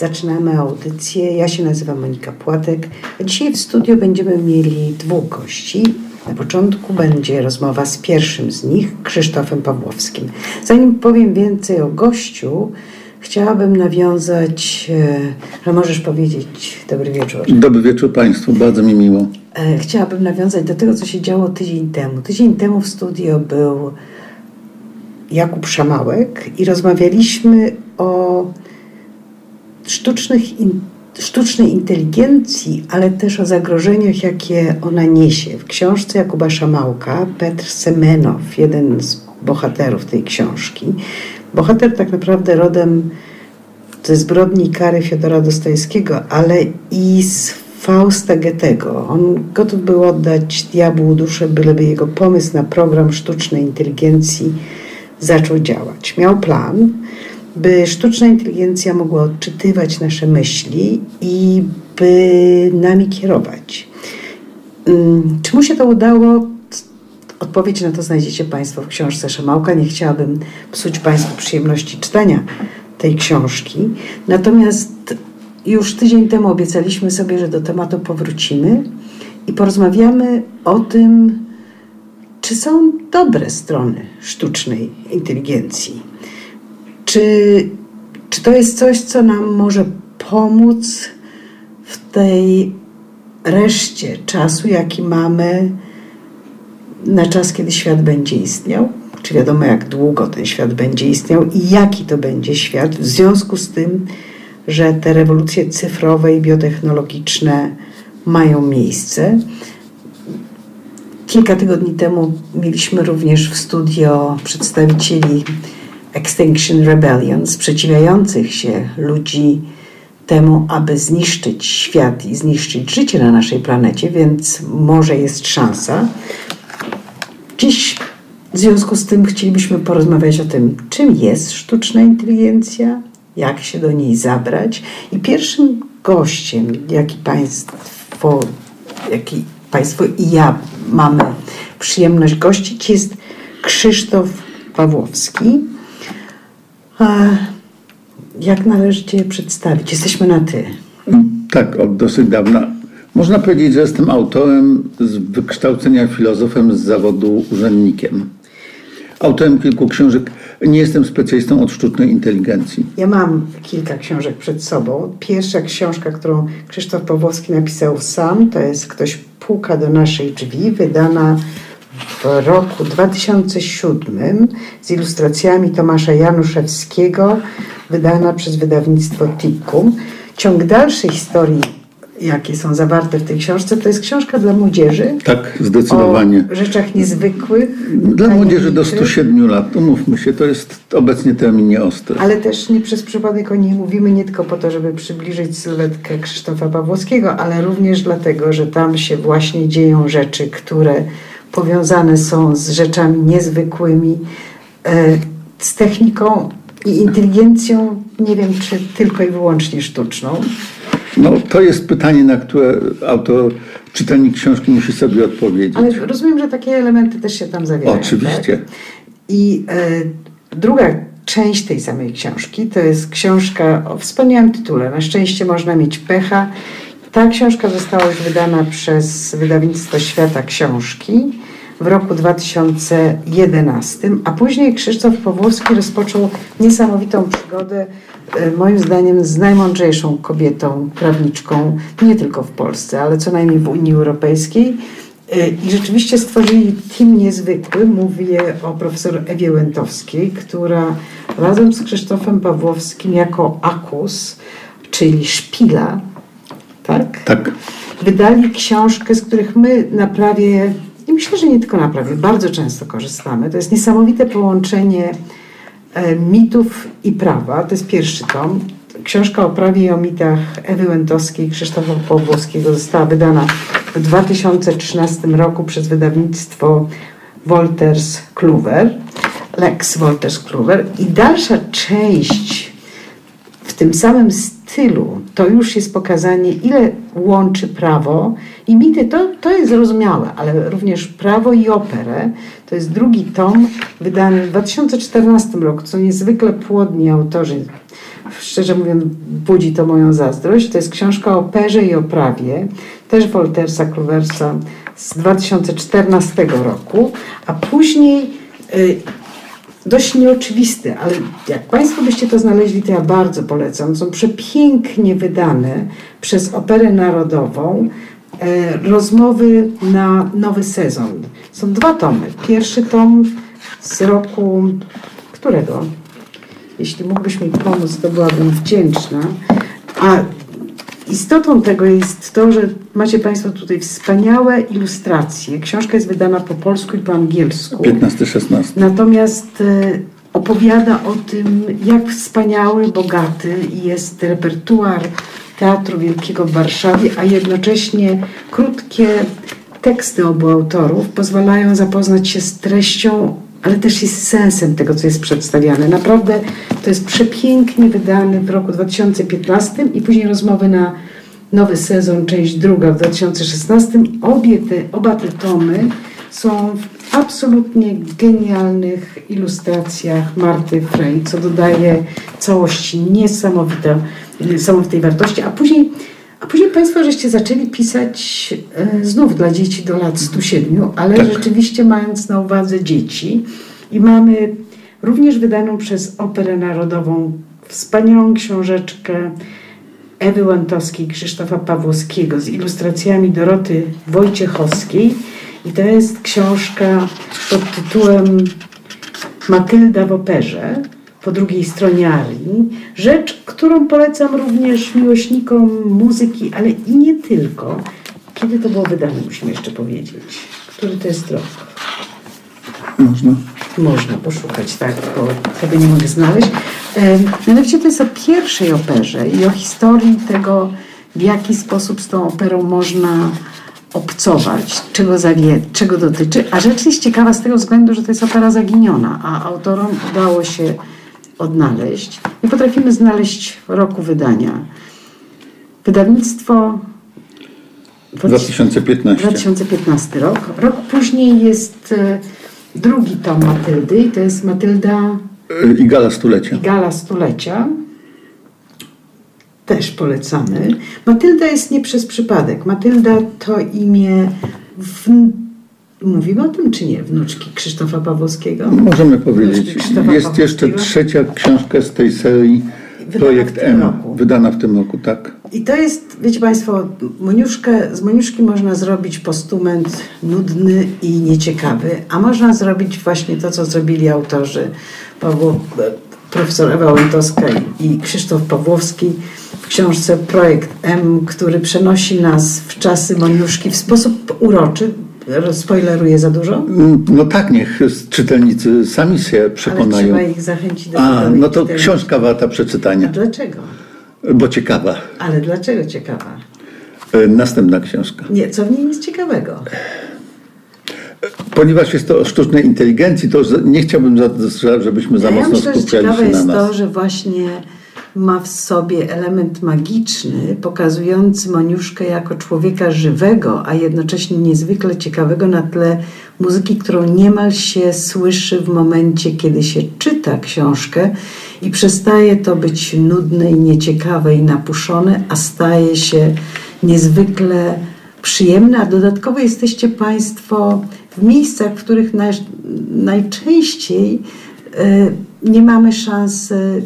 Zaczynamy audycję. Ja się nazywam Monika Płatek. Dzisiaj w studio będziemy mieli dwóch gości. Na początku będzie rozmowa z pierwszym z nich, Krzysztofem Pawłowskim. Zanim powiem więcej o gościu, chciałabym nawiązać, e, że możesz powiedzieć dobry wieczór. Dobry wieczór Państwu, bardzo mi miło. E, chciałabym nawiązać do tego, co się działo tydzień temu. Tydzień temu w studio był Jakub Szamałek i rozmawialiśmy o sztucznych in, sztucznej inteligencji, ale też o zagrożeniach, jakie ona niesie. W książce Jakuba Szamałka Petr Semenow, jeden z bohaterów tej książki, bohater tak naprawdę rodem ze zbrodni kary Fiodora Dostojewskiego, ale i z Fausta Goethego. On gotów był oddać diabłu duszę, byleby jego pomysł na program sztucznej inteligencji zaczął działać. Miał plan, by sztuczna inteligencja mogła odczytywać nasze myśli i by nami kierować. Mm, czy mu się to udało? Odpowiedź na to znajdziecie Państwo w książce Szamałka. Nie chciałabym psuć Państwu przyjemności czytania tej książki. Natomiast już tydzień temu obiecaliśmy sobie, że do tematu powrócimy i porozmawiamy o tym, czy są dobre strony sztucznej inteligencji. Czy, czy to jest coś, co nam może pomóc w tej reszcie czasu, jaki mamy na czas, kiedy świat będzie istniał? Czy wiadomo, jak długo ten świat będzie istniał i jaki to będzie świat w związku z tym, że te rewolucje cyfrowe i biotechnologiczne mają miejsce. Kilka tygodni temu mieliśmy również w studio przedstawicieli Extinction Rebellion, sprzeciwiających się ludzi temu, aby zniszczyć świat i zniszczyć życie na naszej planecie, więc może jest szansa. Dziś w związku z tym chcielibyśmy porozmawiać o tym, czym jest sztuczna inteligencja, jak się do niej zabrać. I pierwszym gościem, jaki Państwo, jaki Państwo i ja mamy przyjemność gościć, jest Krzysztof Pawłowski. A jak należy Cię przedstawić? Jesteśmy na Ty. Tak, od dosyć dawna. Można powiedzieć, że jestem autorem z wykształcenia filozofem z zawodu urzędnikiem. Autorem kilku książek. Nie jestem specjalistą od sztucznej inteligencji. Ja mam kilka książek przed sobą. Pierwsza książka, którą Krzysztof Pawłowski napisał sam, to jest Ktoś puka do naszej drzwi, wydana w roku 2007 z ilustracjami Tomasza Januszewskiego, wydana przez wydawnictwo Tikum. Ciąg dalszej historii jakie są zawarte w tej książce, to jest książka dla młodzieży. Tak, zdecydowanie. O rzeczach niezwykłych. Dla młodzieży do 107 lat, umówmy się, to jest obecnie termin nieostry. Ale też nie przez przypadek o niej mówimy nie tylko po to, żeby przybliżyć sylwetkę Krzysztofa Pawłowskiego, ale również dlatego, że tam się właśnie dzieją rzeczy, które powiązane są z rzeczami niezwykłymi, e, z techniką i inteligencją, nie wiem czy tylko i wyłącznie sztuczną. No, to jest pytanie, na które autor, czytelnik książki musi sobie odpowiedzieć. Ale rozumiem, że takie elementy też się tam zawierają. Oczywiście. Tak? I e, druga część tej samej książki to jest książka o wspaniałym tytule. Na szczęście można mieć pecha. Ta książka została już wydana przez wydawnictwo Świata Książki w roku 2011, a później Krzysztof Pawłowski rozpoczął niesamowitą przygodę, e, moim zdaniem, z najmądrzejszą kobietą, prawniczką, nie tylko w Polsce, ale co najmniej w Unii Europejskiej. E, I rzeczywiście stworzyli team niezwykły. Mówię o profesor Ewie Łętowskiej, która razem z Krzysztofem Pawłowskim jako akus, czyli szpila, tak? Tak. Wydali książkę, z których my na prawie myślę, że nie tylko na prawie, bardzo często korzystamy. To jest niesamowite połączenie e, mitów i prawa. To jest pierwszy tom. Książka o prawie i o mitach Ewy Łętowskiej i Krzysztofa Pawłowskiego została wydana w 2013 roku przez wydawnictwo Wolters Kluwer, Lex Wolters Kluwer. I dalsza część w tym samym stylu to już jest pokazanie, ile łączy prawo I mity to, to jest zrozumiałe, ale również prawo i operę to jest drugi tom wydany w 2014 roku, co niezwykle płodni autorzy. Szczerze mówiąc, budzi to moją zazdrość. To jest książka o operze i o prawie, też Woltersa Kluwersa z 2014 roku, a później y, dość nieoczywisty, ale jak Państwo byście to znaleźli, to ja bardzo polecam. Są przepięknie wydane przez Operę Narodową rozmowy na nowy sezon. Są dwa tomy. Pierwszy tom z roku którego? Jeśli mógłbyś mi pomóc, to byłabym wdzięczna. A Istotą tego jest to, że macie Państwo tutaj wspaniałe ilustracje. Książka jest wydana po polsku i po angielsku. 15-16. Natomiast e, opowiada o tym, jak wspaniały, bogaty jest repertuar Teatru Wielkiego w Warszawie, a jednocześnie krótkie teksty obu autorów pozwalają zapoznać się z treścią ale też jest sensem tego, co jest przedstawiane. Naprawdę to jest przepięknie wydany w roku 2015 i później rozmowy na nowy sezon, część druga w 2016. Obie te, oba te tomy są w absolutnie genialnych ilustracjach Marty Frey, co dodaje całości niesamowite, niesamowitej wartości. A później, a później Państwo żeście zaczęli pisać e, znów dla dzieci do lat 107, ale tak. rzeczywiście mając na uwadze dzieci. I mamy również wydaną przez Operę Narodową wspaniałą książeczkę Ewy Łantowskiej, Krzysztofa Pawłowskiego z ilustracjami Doroty Wojciechowskiej. I to jest książka pod tytułem Matylda w operze po drugiej stronie Arii. Rzecz, którą polecam również miłośnikom muzyki, ale i nie tylko. Kiedy to było wydane, musimy jeszcze powiedzieć. Który to jest rok? Można. Można poszukać, tak, bo tego nie mogę znaleźć. Mianowicie to jest o pierwszej operze i o historii tego, w jaki sposób z tą operą można obcować, czego, czego dotyczy. A rzecz jest ciekawa z tego względu, że to jest opera zaginiona, a autorom udało się odnaleźć. Nie potrafimy znaleźć roku wydania. Wydawnictwo 2015. 2015 rok. Rok później jest e, drugi tom Matyldy i to jest Matylda i Gala Stulecia. I Gala Stulecia. Też polecamy. Matylda jest nie przez przypadek. Matylda to imię w... Mówimy o tym, czy nie? Wnuczki Krzysztofa Pawłowskiego? Możemy powiedzieć. Jest jeszcze trzecia książka z tej serii Projekt M, roku. wydana w tym roku, tak. I to jest, wiecie Państwo, Moniuszkę, z Moniuszki można zrobić postument nudny i nieciekawy, a można zrobić właśnie to, co zrobili autorzy Paweł, profesor Ewa Łętowska i Krzysztof Pawłowski książce Projekt M, który przenosi nas w czasy Moniuszki w sposób uroczy. Spoileruję za dużo? Mm, no tak, niech czytelnicy sami się przekonają. Ale trzeba ich zachęcić do. A, no to książka warta przeczytania. A dlaczego? Bo ciekawa. Ale dlaczego ciekawa? E, następna książka. Nie, co w niej jest ciekawego? Ponieważ jest to o sztucznej inteligencji, to nie chciałbym, żebyśmy za ja mocno myślę, skupiali się na nas. Ciekawe jest to, że właśnie ma w sobie element magiczny, pokazujący Moniuszkę jako człowieka żywego, a jednocześnie niezwykle ciekawego na tle muzyki, którą niemal się słyszy w momencie, kiedy się czyta książkę. I przestaje to być nudne i nieciekawe i napuszone, a staje się niezwykle przyjemne, a dodatkowo jesteście Państwo w miejscach, w których naj, najczęściej y, nie mamy szansy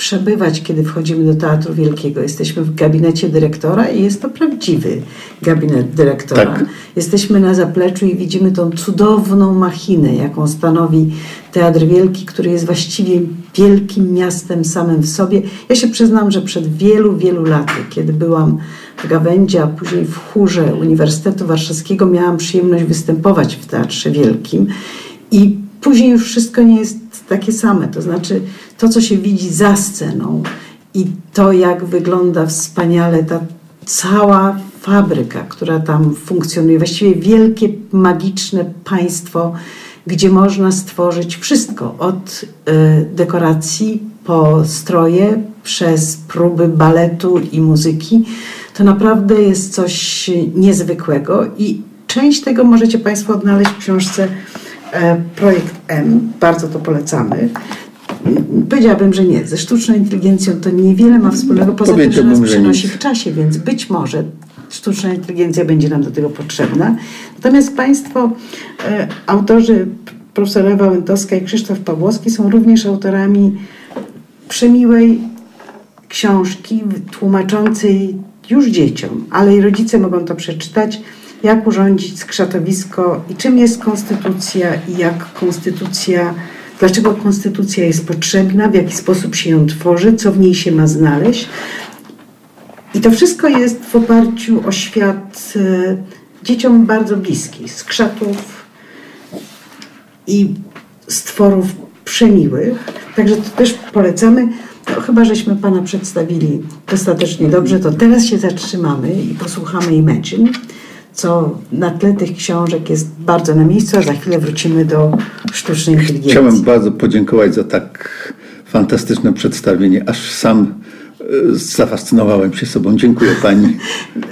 przebywać, kiedy wchodzimy do Teatru Wielkiego. Jesteśmy w gabinecie dyrektora i jest to prawdziwy gabinet dyrektora. Tak. Jesteśmy na zapleczu i widzimy tą cudowną machinę, jaką stanowi Teatr Wielki, który jest właściwie wielkim miastem samym w sobie. Ja się przyznam, że przed wielu, wielu laty, kiedy byłam w Gawędzie, a później w chórze Uniwersytetu Warszawskiego, miałam przyjemność występować w Teatrze Wielkim i później już wszystko nie jest takie same. To znaczy to, co się widzi za sceną i to, jak wygląda wspaniale ta cała fabryka, która tam funkcjonuje, właściwie wielkie, magiczne państwo, gdzie można stworzyć wszystko od y, dekoracji po stroje, przez próby baletu i muzyki. to naprawdę jest coś niezwykłego i część tego możecie Państwo odnaleźć w książce e, Projekt M. Bardzo to polecamy. Powiedziałabym, że nie. Ze sztuczną inteligencją to niewiele ma wspólnego, poza tym, że nas przenosi w czasie, więc być może sztuczna inteligencja będzie nam do tego potrzebna. Natomiast Państwo, e, autorzy profesor Ewa Łętowska i Krzysztof Pawłowski są również autorami przemiłej książki tłumaczącej już dzieciom, ale i rodzice mogą to przeczytać, jak urządzić skrzatowisko i czym jest konstytucja i jak konstytucja, dlaczego konstytucja jest potrzebna, w jaki sposób się ją tworzy, co w niej się ma znaleźć. I to wszystko jest w oparciu o świat e, dzieciom bardzo bliski, skrzatów i stworów przemiłych. Także to też polecamy. No, chyba żeśmy Pana przedstawili dostatecznie dobrze, to teraz się zatrzymamy i posłuchamy Imagine, co na tle tych książek jest bardzo na miejscu, a za chwilę wrócimy do sztucznej inteligencji. Chciałem bardzo podziękować za tak fantastyczne przedstawienie, aż sam e, zafascynowałem się sobą. Dziękuję Pani.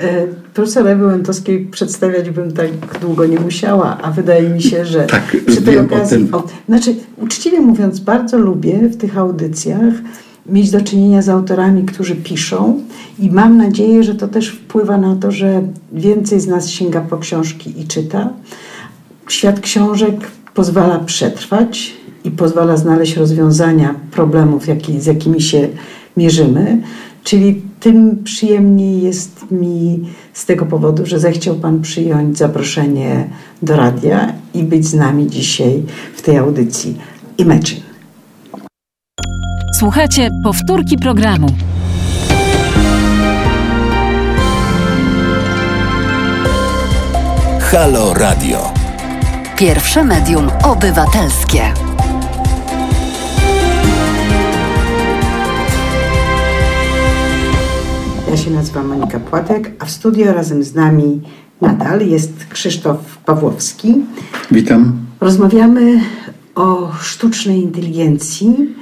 E, profesor Ewy Łętowskiej przedstawiać bym tak długo nie musiała, a wydaje mi się, że tak, przy tej okazji... O, znaczy, uczciwie mówiąc, bardzo lubię w tych audycjach mieć do czynienia z autorami, którzy piszą i mam nadzieję, że to też wpływa na to, że więcej z nas sięga po książki i czyta. Świat książek pozwala przetrwać i pozwala znaleźć rozwiązania problemów, z jakimi się mierzymy. Czyli tym przyjemniej jest mi z tego powodu, że zechciał Pan przyjąć zaproszenie do radia i być z nami dzisiaj w tej audycji. Imagine. Słuchajcie powtórki programu. Halo Radio. Pierwsze medium obywatelskie. Ja się nazywam Monika Płatek, a w studio razem z nami nadal jest Krzysztof Pawłowski. Witam. Rozmawiamy o sztucznej inteligencji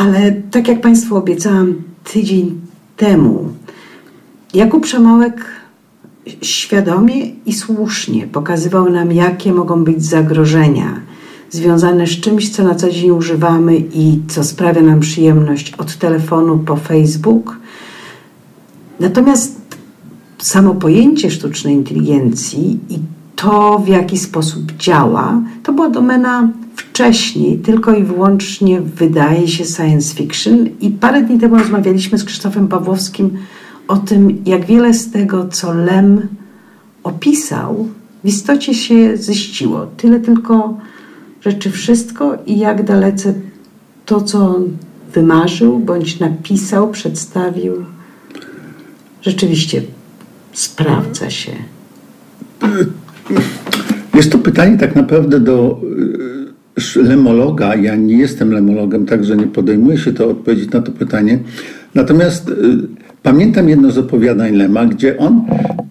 ale tak jak Państwu obiecałam tydzień temu, Jakub Przemałek świadomie i słusznie pokazywał nam, jakie mogą być zagrożenia związane z czymś, co na co dzień używamy i co sprawia nam przyjemność od telefonu po Facebook. Natomiast samo pojęcie sztucznej inteligencji i to, w jaki sposób działa, to była domena wcześniej tylko i wyłącznie wydaje się science fiction i parę dni temu rozmawialiśmy z Krzysztofem Pawłowskim o tym, jak wiele z tego, co Lem opisał, w istocie się ziściło. Tyle tylko rzeczy wszystko i jak dalece to, co on wymarzył bądź napisał, przedstawił, rzeczywiście sprawdza się. Jest to pytanie tak naprawdę do lemologa, ja nie jestem lemologiem, także nie podejmuję się to odpowiedzieć na to pytanie. Natomiast y, pamiętam jedno z opowiadań Lema, gdzie on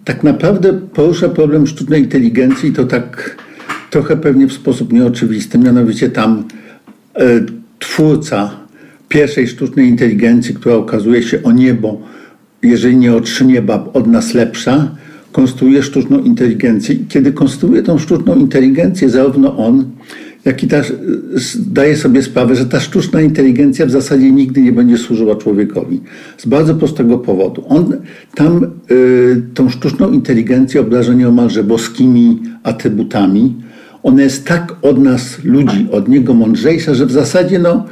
tak naprawdę porusza problem sztucznej inteligencji i to tak trochę pewnie w sposób nieoczywisty. Mianowicie tam y, twórca pierwszej sztucznej inteligencji, która okazuje się o niebo, jeżeli nie o trzy nieba, od nas lepsza, konstruuje sztuczną inteligencję. I kiedy konstruuje tą sztuczną inteligencję, zarówno on, jak i też zdaje sobie sprawę, że ta sztuczna inteligencja w zasadzie nigdy nie będzie służyła człowiekowi. Z bardzo prostego powodu. On tam y, tą sztuczną inteligencję obdarza nieomalże boskimi atrybutami. Ona jest tak od nas, ludzi, od niego mądrzejsza, że w zasadzie no,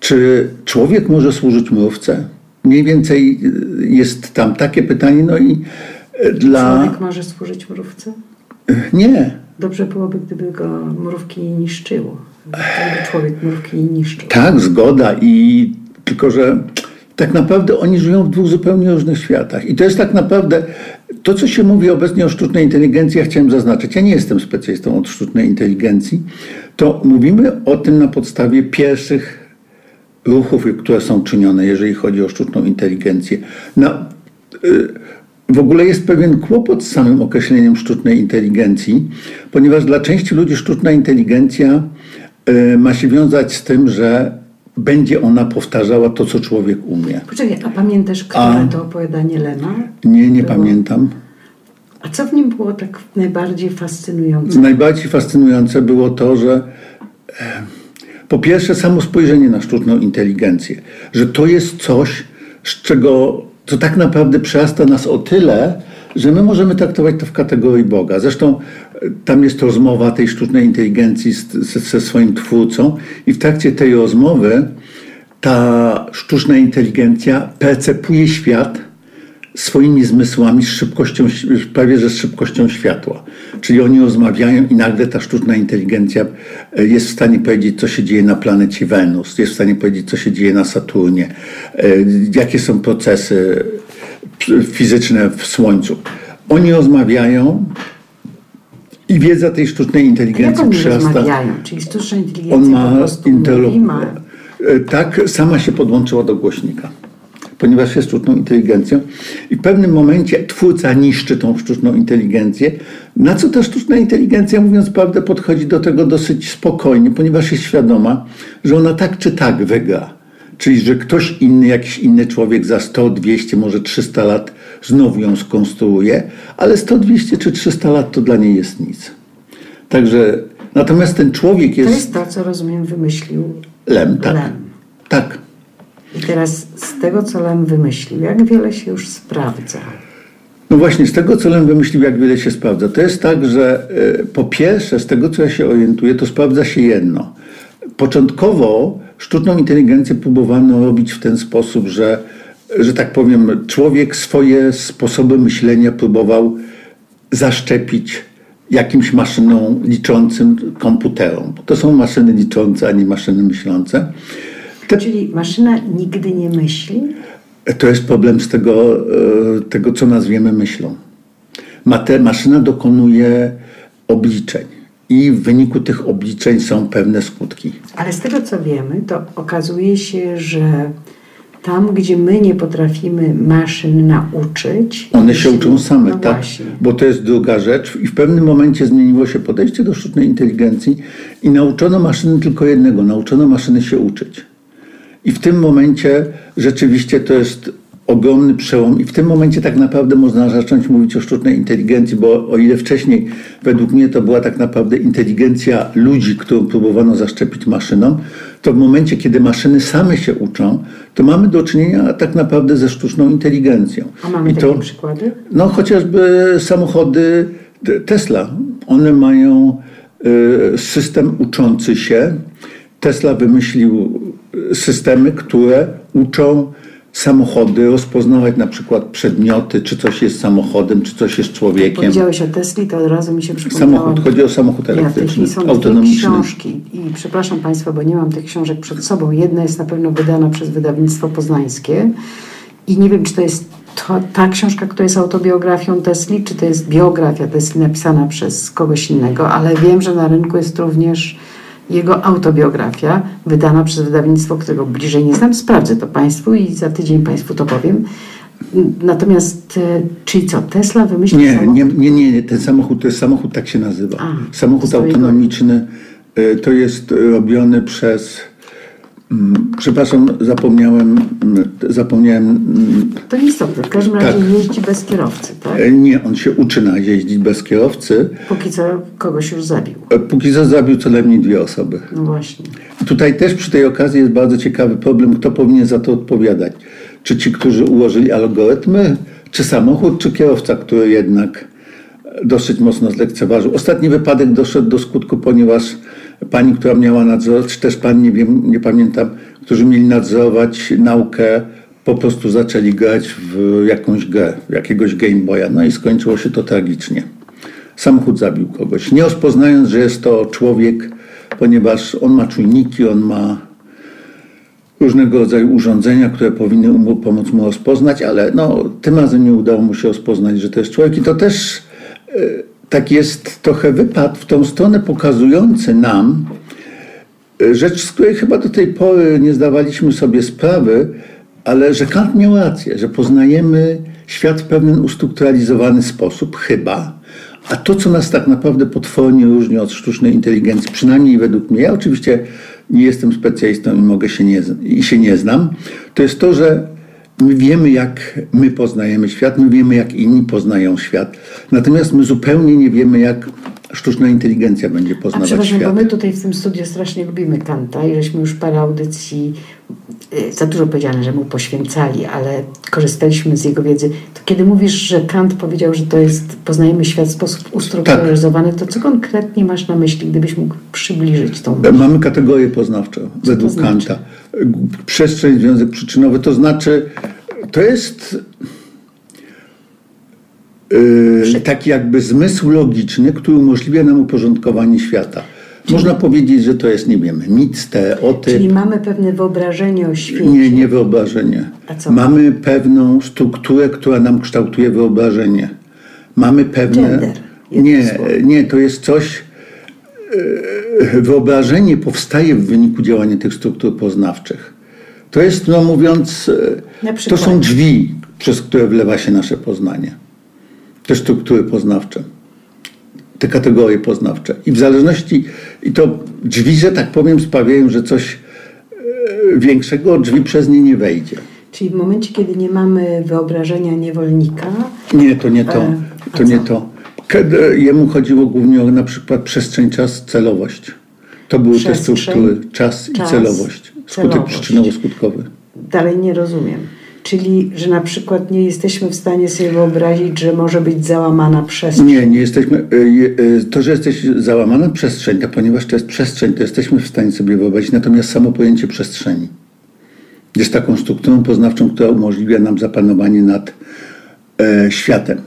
czy człowiek może służyć mrówce? Mniej więcej y, jest tam takie pytanie, no i dla... Człowiek może służyć mrówce? Nie. Dobrze byłoby, gdyby go mrówki niszczyło. Gdyby człowiek mrówki niszczył. Tak, zgoda. I tylko, że tak naprawdę oni żyją w dwóch zupełnie różnych światach. I to jest tak naprawdę to, co się mówi obecnie o sztucznej inteligencji, ja chciałem zaznaczyć. Ja nie jestem specjalistą od sztucznej inteligencji. To mówimy o tym na podstawie pierwszych ruchów, które są czynione, jeżeli chodzi o sztuczną inteligencję. No, y w ogóle jest pewien kłopot z samym określeniem sztucznej inteligencji, ponieważ dla części ludzi sztuczna inteligencja e, ma się wiązać z tym, że będzie ona powtarzała to, co człowiek umie. Poczekaj, a pamiętasz, które A- to opowiadanie Lema? Nie, nie Było? pamiętam. A co w nim było tak najbardziej fascynujące? Najbardziej fascynujące było to, że e, po pierwsze samo spojrzenie na sztuczną inteligencję, że to jest coś, z czego, co tak naprawdę przerasta nas o tyle, że my możemy traktować to w kategorii Boga. Zresztą e, tam jest rozmowa tej sztucznej inteligencji ze swoim twórcą i w trakcie tej rozmowy ta sztuczna inteligencja percepuje świat swoimi zmysłami z szybkością, prawie że z szybkością światła. Czyli oni rozmawiają i nagle ta sztuczna inteligencja e, jest w stanie powiedzieć, co się dzieje na planecie Wenus, jest w stanie powiedzieć, co się dzieje na Saturnie, e, jakie są procesy fizyczne w Słońcu. Oni rozmawiają i wiedza tej sztucznej inteligencji oni przyrasta. rozmawiają? Czyli sztuczna inteligencja On ma interlo- ma... E, Tak, sama się podłączyła do głośnika, ponieważ jest sztuczną inteligencją i w pewnym momencie twórca niszczy tą sztuczną inteligencję, na co ta sztuczna inteligencja, mówiąc prawdę, podchodzi do tego dosyć spokojnie, ponieważ jest świadoma, że ona tak czy tak wygra. Czyli, że ktoś inny, jakiś inny człowiek za 100, 200, może 300 lat znowu ją skonstruuje, ale 100, 200 czy 300 lat to dla niej jest nic. Także, natomiast ten człowiek To jest, jest to, co rozumiem wymyślił lem, tak. Lem. Tak. I teraz z tego, co Lem wymyślił, jak wiele się już sprawdza? No właśnie, z tego co Lem wymyślił, jak wiele się sprawdza. To jest tak, że e, po pierwsze, z tego co ja się orientuję, to sprawdza się jedno. Początkowo sztuczną inteligencję próbowano robić w ten sposób, że, że tak powiem, człowiek swoje sposoby myślenia próbował zaszczepić jakimś maszyną liczącym komputerom. To są maszyny liczące, a nie maszyny myślące. Te Czyli maszyna nigdy nie myśli? To jest problem z tego, e, tego co nazwiemy myślą. Mate, maszyna dokonuje obliczeń i w wyniku tych obliczeń są pewne skutki. Ale z tego, co wiemy, to okazuje się, że tam, gdzie my nie potrafimy maszyn nauczyć... One się uczą same, no tak? Właśnie. Bo to jest druga rzecz i w pewnym momencie zmieniło się podejście do sztucznej inteligencji i nauczono maszyny tylko jednego, nauczono maszyny się uczyć. I w tym momencie rzeczywiście to jest ogromny przełom i w tym momencie tak naprawdę można zacząć mówić o sztucznej inteligencji, bo o ile wcześniej według mnie to była tak naprawdę inteligencja ludzi, którą próbowano zaszczepić maszynom, to w momencie, kiedy maszyny same się uczą, to mamy do czynienia tak naprawdę ze sztuczną inteligencją. A mamy I takie to, przykłady? no chociażby samochody Te- Tesla. One mają y, system uczący się. Tesla wymyślił systemy, które uczą samochody rozpoznawać na przykład przedmioty, czy coś jest samochodem, czy coś jest człowiekiem. Powiedziałeś o Tesli, to od razu mi się przypomniało. Samochód, chodzi o samochód Ja elektryczny, dwie autonomiczny. książki i przepraszam Państwa, bo nie mam tych książek przed sobą. Jedna jest na pewno wydana przez wydawnictwo poznańskie i nie wiem, czy to jest to, ta książka, która jest autobiografią Tesli, czy to jest biografia Tesli napisana przez kogoś innego, ale wiem, że na rynku jest również jego autobiografia, wydana przez wydawnictwo, którego bliżej nie znam. Sprawdzę to Państwu i za tydzień Państwu to powiem. Natomiast, e, czyli co, Tesla wymyślił Nie, samochód? nie, nie, nie, nie, ten samochód to jest samochód, tak się nazywa. A, samochód autonomiczny y, to jest y, robiony przez. Mm, Przepraszam, zapomniałem, mm, zapomniałem. mm, To nieistotne. W każdym razie Tak. jeździ bez kierowcy, tak? e, Nie, on się uczy na jeździć bez kierowcy. Póki co kogoś już zabił. E, Póki co zabił co najmniej dwie osoby. No właśnie. Tutaj też przy tej okazji jest bardzo ciekawy problem, kto powinien za to odpowiadać. Czy ci, którzy ułożyli algorytmy, czy samochód, czy kierowca, który jednak dosyć mocno zlekceważył. Ostatni wypadek doszedł do skutku, ponieważ pani, która miała nadzorować, czy też pan, nie wiem, nie pamiętam, którzy mieli nadzorować naukę, po prostu zaczęli grać w jakąś grę, jakiegoś Game Boya. No i skończyło się to tragicznie. Samochód zabił kogoś, nie rozpoznając, że jest to człowiek, ponieważ on ma czujniki, on ma różnego rodzaju urządzenia, które powinny mu pomóc mu rozpoznać, ale no, tym razem nie udało mu się rozpoznać, że to jest człowiek. I to też e, tak jest trochę wypad w tą stronę pokazujący nam e, rzecz, z której chyba do tej pory nie zdawaliśmy sobie sprawy, ale że Kant miał rację, że poznajemy świat w pewien ustrukturalizowany sposób, chyba, A to, co nas tak naprawdę potwornie różni od sztucznej inteligencji, przynajmniej według mnie, ja oczywiście nie jestem specjalistą i mogę się nie, i się nie znam, to jest to, że my wiemy, jak my poznajemy świat, my wiemy, jak inni poznają świat. Natomiast my zupełnie nie wiemy, jak sztuczna inteligencja będzie A poznawać przepraszam, świat. bo my tutaj w tym studiu strasznie lubimy Kanta i żeśmy już parę audycji, y, za dużo powiedziane, że mu poświęcali, ale korzystaliśmy z jego wiedzy. To kiedy mówisz, że Kant powiedział, że to jest, poznajemy świat w sposób ustrukturyzowany, to co konkretnie masz na myśli, gdybyś mógł przybliżyć tą myśl? Mamy kategorię poznawczą według znaczy? Kanta. Przestrzeń, związek przyczynowy, to znaczy, to jest taki jakby zmysł logiczny, który umożliwia nam uporządkowanie świata. Można powiedzieć, że to jest, nie wiem, mit, stereotyp. Czyli mamy pewne wyobrażenie o świecie. Nie, nie wyobrażenie. A co? Mamy pewną strukturę, która nam kształtuje wyobrażenie. Mamy pewne. Gender, Nie, słowem. nie, to jest coś. e, Wyobrażenie powstaje w wyniku działania tych struktur poznawczych. To jest, no mówiąc, Na to są drzwi, przez które wlewa się nasze poznanie. Te struktury poznawcze te kategorie poznawcze. I w zależności, i to drzwi, że tak powiem, sprawiają, że coś e, większego, drzwi przez nie nie wejdzie. Czyli w momencie, kiedy nie mamy wyobrażenia niewolnika, Nie, to nie to. E, a To nie to. Kiedy jemu chodziło głównie o na przykład przestrzeń, czas, celowość. To były te struktury, czas, czas, i celowość. Skutek przyczynowo-skutkowy. dalej nie rozumiem. Czyli, że na przykład nie jesteśmy w stanie sobie wyobrazić, że może być załamana przestrzeń. Nie, nie jesteśmy. e, je- e, To, że jesteś załamana przestrzeń, to ponieważ to jest przestrzeń, to jesteśmy w stanie sobie wyobrazić, natomiast samo pojęcie przestrzeni jest taką strukturą poznawczą, która umożliwia nam zapanowanie nad e, światem,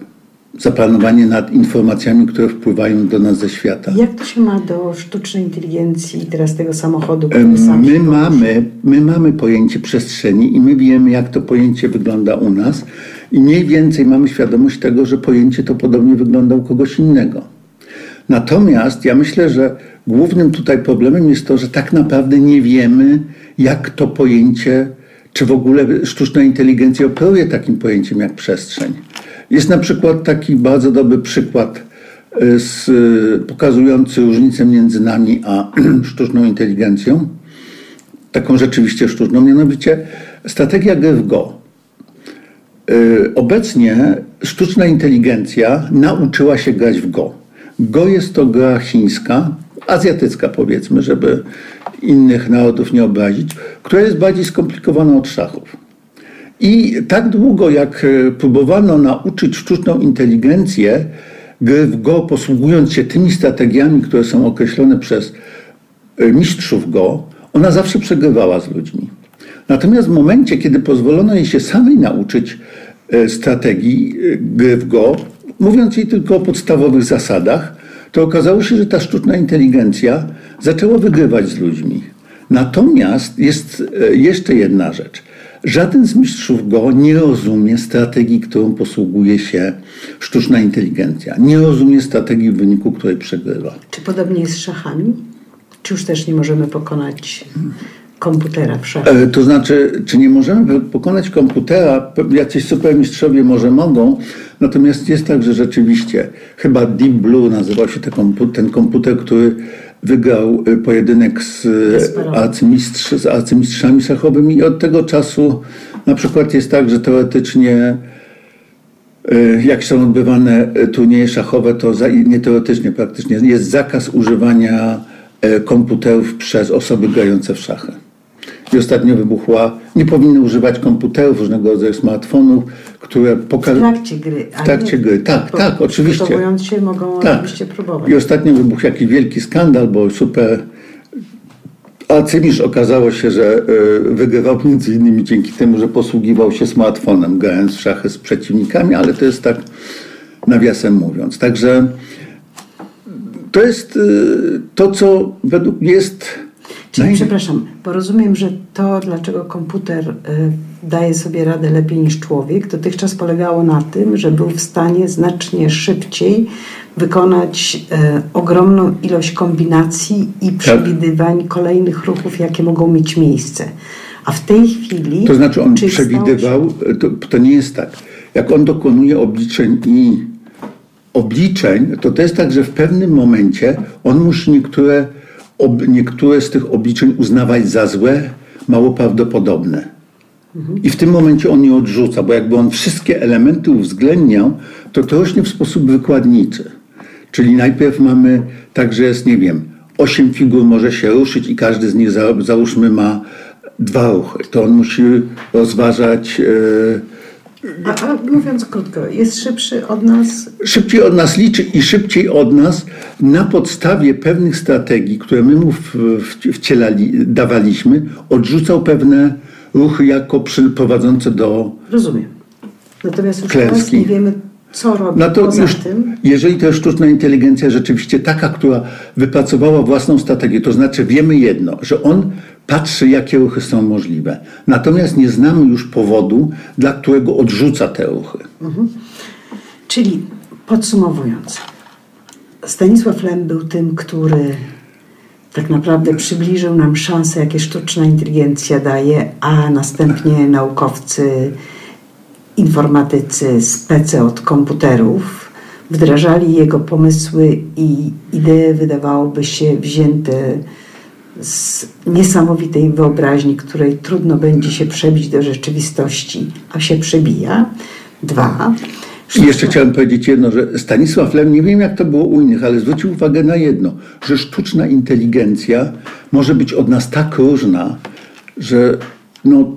zapanowanie nad informacjami, które wpływają do nas ze świata. Jak to się ma do sztucznej inteligencji i teraz tego samochodu, który sam My mamy, my mamy pojęcie przestrzeni i my wiemy, jak to pojęcie wygląda u nas i mniej więcej mamy świadomość tego, że pojęcie to podobnie wygląda u kogoś innego. Natomiast ja myślę, że głównym tutaj problemem jest to, że tak naprawdę nie wiemy, jak to pojęcie, czy w ogóle sztuczna inteligencja operuje takim pojęciem jak przestrzeń. Jest na przykład taki bardzo dobry przykład e, z, e, pokazujący różnicę między nami a sztuczną inteligencją, taką rzeczywiście sztuczną, mianowicie strategia gry w Go. Y, Obecnie sztuczna inteligencja nauczyła się grać w Go. Go jest to gra chińska, azjatycka powiedzmy, żeby innych narodów nie obrazić, która jest bardziej skomplikowana od szachów. I tak długo jak e, próbowano nauczyć sztuczną inteligencję gry w Go, posługując się tymi strategiami, które są określone przez e, mistrzów Go, ona zawsze przegrywała z ludźmi. Natomiast w momencie, kiedy pozwolono jej się samej nauczyć e, strategii gry w Go, mówiąc jej tylko o podstawowych zasadach, to okazało się, że ta sztuczna inteligencja zaczęła wygrywać z ludźmi. Natomiast jest jeszcze jedna rzecz. Żaden z mistrzów Go nie rozumie strategii, którą posługuje się sztuczna inteligencja. Nie rozumie strategii, w wyniku której przegrywa. Czy podobnie jest z szachami? Czy już też nie możemy pokonać komputera w szachach? E, To znaczy, czy nie możemy pokonać komputera? Jacyś supermistrzowie może mogą, natomiast jest tak, że rzeczywiście, chyba Deep Blue nazywał się ten komputer który wygrał e, pojedynek z, Kasparowy. arcymistrz, z arcymistrzami szachowymi i od tego czasu na przykład jest tak, że teoretycznie e, jak są odbywane turnieje szachowe, to za, nie teoretycznie, praktycznie jest zakaz używania komputerów przez osoby grające w szachy. I ostatnio wybuchła, nie powinny używać komputerów, różnego rodzaju smartfonów, które W pokazują. trakcie gry. W trakcie nie- gry, tak, bo tak, oczywiście. Przygotowując się mogą Tak. oczywiście próbować. I ostatnio wybuchł jakiś wielki skandal, bo super arcymistrz okazało się, że y, wygrywał między innymi dzięki temu, że posługiwał się smartfonem, grając w szachy z przeciwnikami, ale to jest tak nawiasem mówiąc. Także to jest y, to, co według mnie jest... Czyli naj- przepraszam, bo rozumiem, że to, dlaczego komputer y, daje sobie radę lepiej niż człowiek, dotychczas polegało na tym, że był w stanie znacznie szybciej wykonać y, ogromną ilość kombinacji i przewidywań kolejnych ruchów, jakie mogą mieć miejsce. A w tej chwili. To znaczy on stało się- przewidywał, to, to nie jest tak. Jak on dokonuje obliczeń i obliczeń, to to jest tak, że w pewnym momencie on musi niektóre, niektóre z tych obliczeń uznawać za złe, mało prawdopodobne. I w tym momencie on je odrzuca, bo jakby on wszystkie elementy uwzględniał, to to rośnie w sposób wykładniczy. Czyli najpierw mamy tak, że jest, nie wiem, osiem figur może się ruszyć i każdy z nich, za- załóżmy, ma dwa ruchy. To on musi rozważać. E, A, a mówiąc krótko, jest szybszy od nas szybciej od nas liczy i szybciej od nas na podstawie pewnych strategii, które my mu wcielali, dawaliśmy, odrzucał pewne ruchy jako przy- prowadzące do. Rozumiem. Natomiast już teraz Klęski. nie wiemy, co robi No to poza już, tym. jeżeli to jest sztuczna inteligencja rzeczywiście taka, która wypracowała własną strategię, to znaczy wiemy jedno, że on patrzy, jakie ruchy są możliwe. Natomiast nie znamy już powodu, dla którego odrzuca te ruchy. Czyli podsumowując, Stanisław Lem był tym, który tak naprawdę przybliżył nam szanse, jakie sztuczna inteligencja daje, a następnie naukowcy, informatycy, spece od komputerów wdrażali jego pomysły i idee wydawałoby się wzięte z niesamowitej wyobraźni, której trudno będzie się przebić do rzeczywistości, a się przebija. Dwa. I jeszcze chciałem powiedzieć jedno, że Stanisław Lem, nie wiem jak to było u innych, ale zwrócił uwagę na jedno, że sztuczna inteligencja może być od nas tak różna, że no,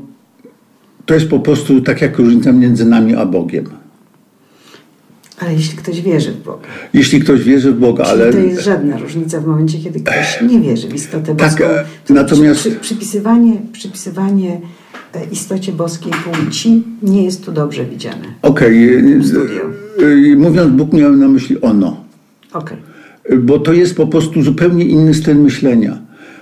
to jest po prostu tak jak różnica między nami a Bogiem. Ale jeśli ktoś wierzy w Boga, Jeśli ktoś wierzy w Boga, Czyli ale to jest żadna różnica w momencie, kiedy ktoś nie wierzy w istotę Tak, boską. e, To natomiast- przy, przypisywanie, przypisywanie e, istocie boskiej płci nie jest tu dobrze widziane. okej, y, Studio. y, mówiąc Bóg miałem na myśli ono. Okej. bo to jest po prostu zupełnie inny styl myślenia.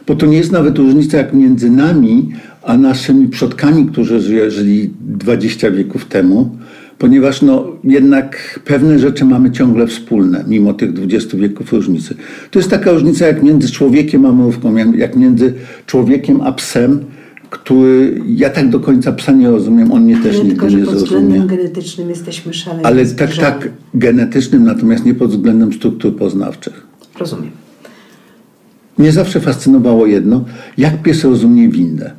Bo to nie jest nawet różnica jak między nami a naszymi przodkami, którzy ży- żyli 20 wieków temu, ponieważ no, jednak pewne rzeczy mamy ciągle wspólne, mimo tych 20 wieków różnicy. To jest taka różnica jak między człowiekiem a mrówką, jak- między człowiekiem a psem, który ja tak do końca psa nie rozumiem, on mnie też Tyle nigdy tylko, nie pod zrozumie. względem genetycznym jesteśmy szaleni. Ale tak, tak, genetycznym, natomiast nie pod względem struktur poznawczych. Rozumiem. Mnie zawsze fascynowało jedno, jak pies rozumie windę.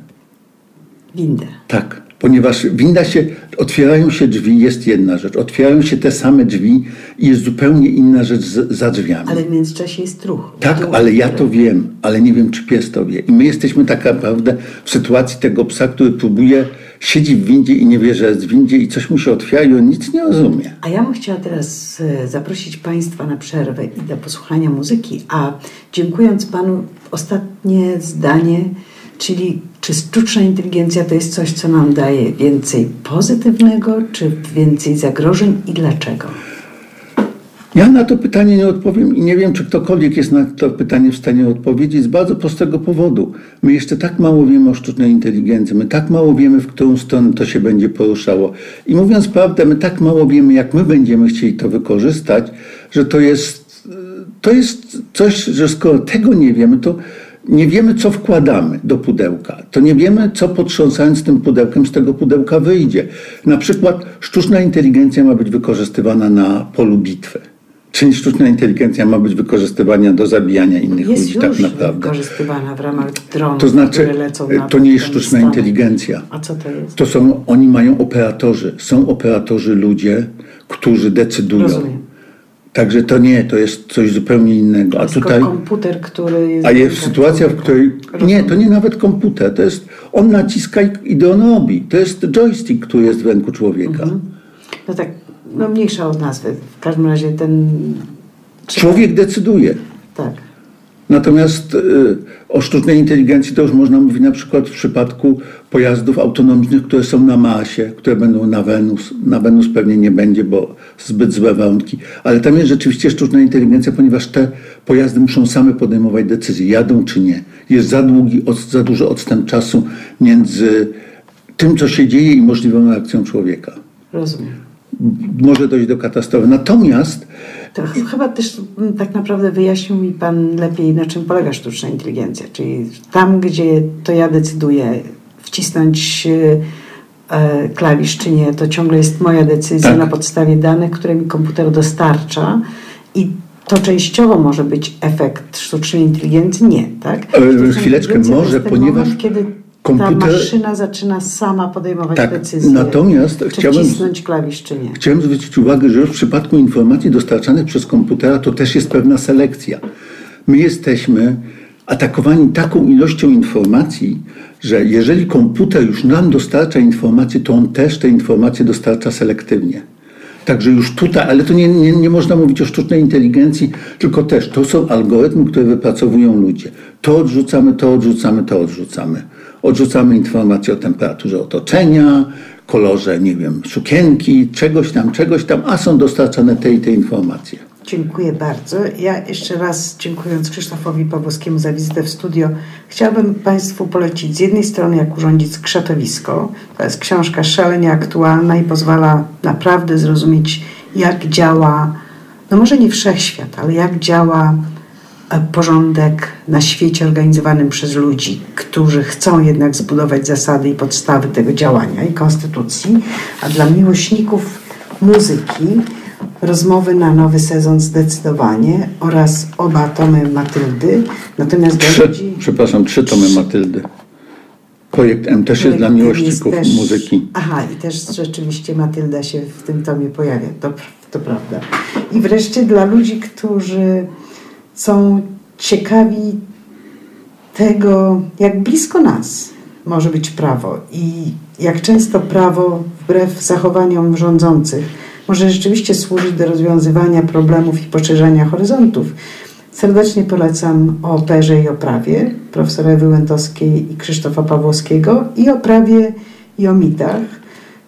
Windę. Tak, ponieważ winda się, otwierają się drzwi, jest jedna rzecz. Otwierają się te same drzwi i jest zupełnie inna rzecz za drzwiami. Ale w międzyczasie jest ruch. Tak, ale ja to wiem, ale nie wiem, czy pies to wie. I my jesteśmy tak naprawdę w sytuacji tego psa, który próbuje, siedzi w windzie i nie wie, że jest w windzie i coś mu się otwiera i on nic nie rozumie. A ja bym chciała teraz e, zaprosić Państwa na przerwę i do posłuchania muzyki, a dziękując Panu ostatnie zdanie, czyli czy sztuczna inteligencja to jest coś, co nam daje więcej pozytywnego, czy więcej zagrożeń i dlaczego? Ja na to pytanie nie odpowiem i nie wiem, czy ktokolwiek jest na to pytanie w stanie odpowiedzieć z bardzo prostego powodu. My jeszcze tak mało wiemy o sztucznej inteligencji, my tak mało wiemy, w którą stronę to się będzie poruszało. I mówiąc prawdę, my tak mało wiemy, jak my będziemy chcieli to wykorzystać, że to jest, to jest coś, że skoro tego nie wiemy, to nie wiemy, co wkładamy do pudełka. To nie wiemy, co potrząsając tym pudełkiem z tego pudełka wyjdzie. Na przykład sztuczna inteligencja ma być wykorzystywana na polu bitwy. Czyli sztuczna inteligencja ma być wykorzystywana do zabijania innych Jest ludzi tak naprawdę. wykorzystywana w ramach dronów, To znaczy, które lecą na to nie jest sztuczna inteligencja. A co to jest? To są, oni mają operatorzy. Są operatorzy ludzie, którzy decydują. Rozumiem. Także to nie, to jest coś zupełnie innego. A tutaj. komputer, który jest... A jest sytuacja, w której. Nie, to nie nawet komputer. To jest. On naciska i- on robi. To jest joystick, który jest w ręku człowieka. No tak, no mniejsza od nazwy. W każdym razie ten... Człowiek decyduje. Tak. Natomiast y, o sztucznej inteligencji to już można mówić na przykład w przypadku pojazdów autonomicznych, które są na Marsie, które będą na Wenus. Na Wenus pewnie nie będzie, bo zbyt złe warunki. Ale tam jest rzeczywiście sztuczna inteligencja, ponieważ te pojazdy muszą same podejmować decyzje, jadą czy nie. Jest za długi, za duży odstęp czasu między tym, co się dzieje i możliwą reakcją człowieka. Rozumiem. Może dojść do katastrofy. Natomiast To ch- chyba też mm, tak naprawdę wyjaśnił mi Pan lepiej, na czym polega sztuczna inteligencja. Czyli tam, gdzie to ja decyduję wcisnąć e, klawisz czy nie, to ciągle jest moja decyzja Tak. na podstawie danych, które mi komputer dostarcza i to częściowo może być efekt sztucznej inteligencji, nie, tak? Sztuczna chwileczkę, może, ponieważ moment, kiedy komputer- ta maszyna zaczyna sama podejmować Tak, decyzje. natomiast czy chciałbym- wcisnąć klawisz, czy nie. Chciałem zwrócić uwagę, że w przypadku informacji dostarczanych przez komputera to też jest pewna selekcja. My jesteśmy atakowani taką ilością informacji, że jeżeli komputer już nam dostarcza informacje, to on też te informacje dostarcza selektywnie. Także już tutaj, ale to nie, nie, nie można mówić o sztucznej inteligencji, tylko też to są algorytmy, które wypracowują ludzie. To odrzucamy, to odrzucamy, to odrzucamy. Odrzucamy informacje o temperaturze otoczenia, kolorze, nie wiem, sukienki, czegoś tam, czegoś tam, a są dostarczane te i te informacje. Dziękuję bardzo. Ja jeszcze raz dziękując Krzysztofowi Pawłowskiemu za wizytę w studio, chciałabym Państwu polecić z jednej strony jak urządzić skrzatowisko. To jest książka szalenie aktualna i pozwala naprawdę zrozumieć jak działa, no może nie wszechświat, ale jak działa porządek na świecie organizowanym przez ludzi, którzy chcą jednak zbudować zasady i podstawy tego działania i konstytucji, a dla miłośników muzyki rozmowy na nowy sezon zdecydowanie oraz oba tomy Matyldy. Natomiast dla Trzy, ludzi... przepraszam, trzy tomy Matyldy. Projekt M też jest dla Projekt miłośników jest też- muzyki. Aha, i też rzeczywiście Matylda się w tym tomie pojawia, to, to prawda. I wreszcie dla ludzi, którzy są ciekawi tego, jak blisko nas może być prawo i jak często prawo, wbrew zachowaniom rządzących, może rzeczywiście służyć do rozwiązywania problemów i poszerzania horyzontów. Serdecznie polecam o operze i o prawie profesora Ewy Łętowskiej i Krzysztofa Pawłowskiego i o prawie i o mitach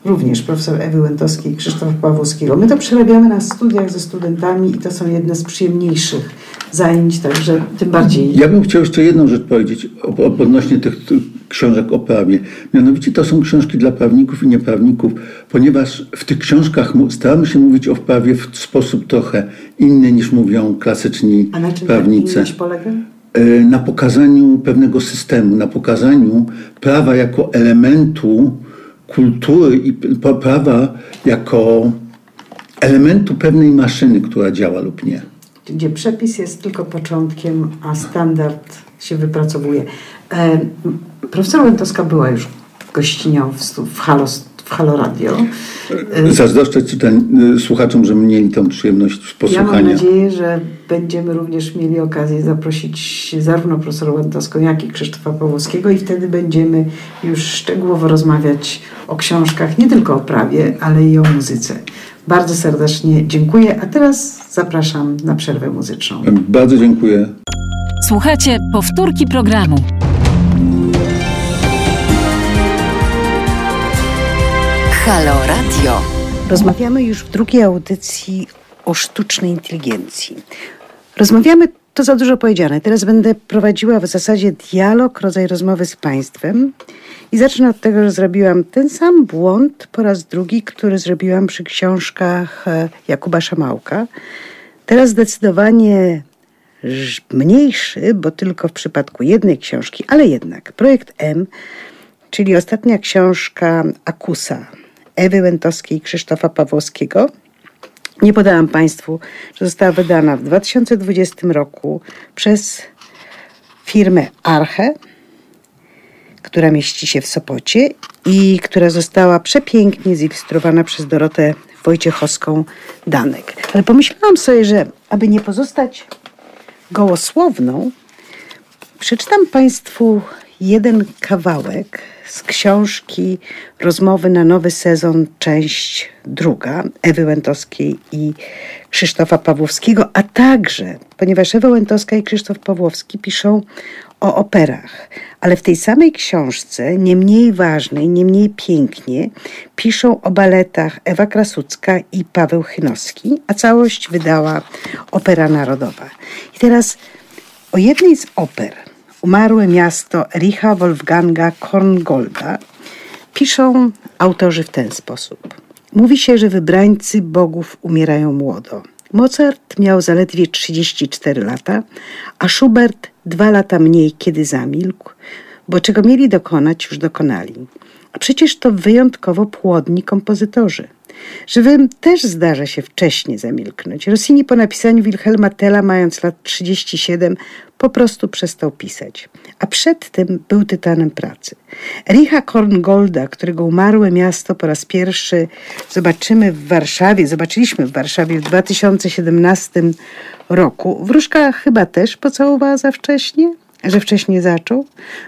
również profesor Ewy Łętowskiej i Krzysztofa Pawłowskiego. My to przerabiamy na studiach ze studentami i to są jedne z przyjemniejszych zajęć, także tym bardziej Ja bym chciał jeszcze jedną rzecz powiedzieć o- o- odnośnie tych książek o prawie. Mianowicie to są książki dla prawników i nieprawników, ponieważ w tych książkach staramy się mówić o prawie w sposób trochę inny niż mówią klasyczni A na czym prawnicy. polega? E, na pokazaniu pewnego systemu, na pokazaniu prawa jako elementu kultury i prawa jako elementu pewnej maszyny, która działa lub nie. gdzie przepis jest tylko początkiem, a standard się wypracowuje. E, profesor Łętowska była już gościnią w, w, Halo, w Halo Radio. E, Zazdroszczę czytań, y, słuchaczom, że mieli tą przyjemność Ja mam posłuchania. nadzieję, że będziemy również mieli okazję zaprosić zarówno profesora Łętowską, jak i Krzysztofa Pawłowskiego i wtedy będziemy już szczegółowo rozmawiać o książkach, nie tylko o prawie, ale i o muzyce. Bardzo serdecznie dziękuję, a teraz zapraszam na przerwę muzyczną. Bardzo dziękuję. Słuchajcie powtórki programu. Halo Radio. Rozmawiamy już w drugiej audycji o sztucznej inteligencji. Rozmawiamy, to za dużo powiedziane. Teraz będę prowadziła w zasadzie dialog, rodzaj rozmowy z Państwem. I zacznę od tego, że zrobiłam ten sam błąd po raz drugi, który zrobiłam przy książkach e, Jakuba Szamałka. Teraz zdecydowanie mniejszy, bo tylko w przypadku jednej książki, ale jednak projekt M czyli ostatnia książka Akusa Ewy Łętowskiej i Krzysztofa Pawłowskiego. Nie podałam Państwu, że została wydana w 2020 roku przez firmę Arche, która mieści się w Sopocie i która została przepięknie zilustrowana przez Dorotę Wojciechowską Danek. Ale pomyślałam sobie, że aby nie pozostać gołosłowną, Przeczytam Państwu jeden kawałek z książki Rozmowy na nowy sezon, część druga Ewy Łętowskiej i Krzysztofa Pawłowskiego, a także, ponieważ Ewa Łętowska i Krzysztof Pawłowski piszą o operach, ale w tej samej książce, nie mniej ważnej, nie mniej pięknie, piszą o baletach Ewa Krasucka i Paweł Chynowski, a całość wydała Opera Narodowa. I teraz o jednej z oper, Umarłe miasto Ericha Wolfganga Korngolda, piszą autorzy w ten sposób. Mówi się, że wybrańcy bogów umierają młodo. Mozart miał zaledwie 34 lata, a Schubert dwa lata mniej, kiedy zamilkł, bo czego mieli dokonać, już dokonali. A przecież to wyjątkowo płodni kompozytorzy. Żywym też zdarza się wcześniej zamilknąć. Rossini po napisaniu Wilhelma Tella, mając lat 37, po prostu przestał pisać. A przed tym był tytanem pracy. Ericha Korngolda, którego umarłe miasto po raz pierwszy zobaczymy w Warszawie, zobaczyliśmy w Warszawie w 2017 roku. Wróżka chyba też pocałowała za wcześnie? że wcześniej zaczął,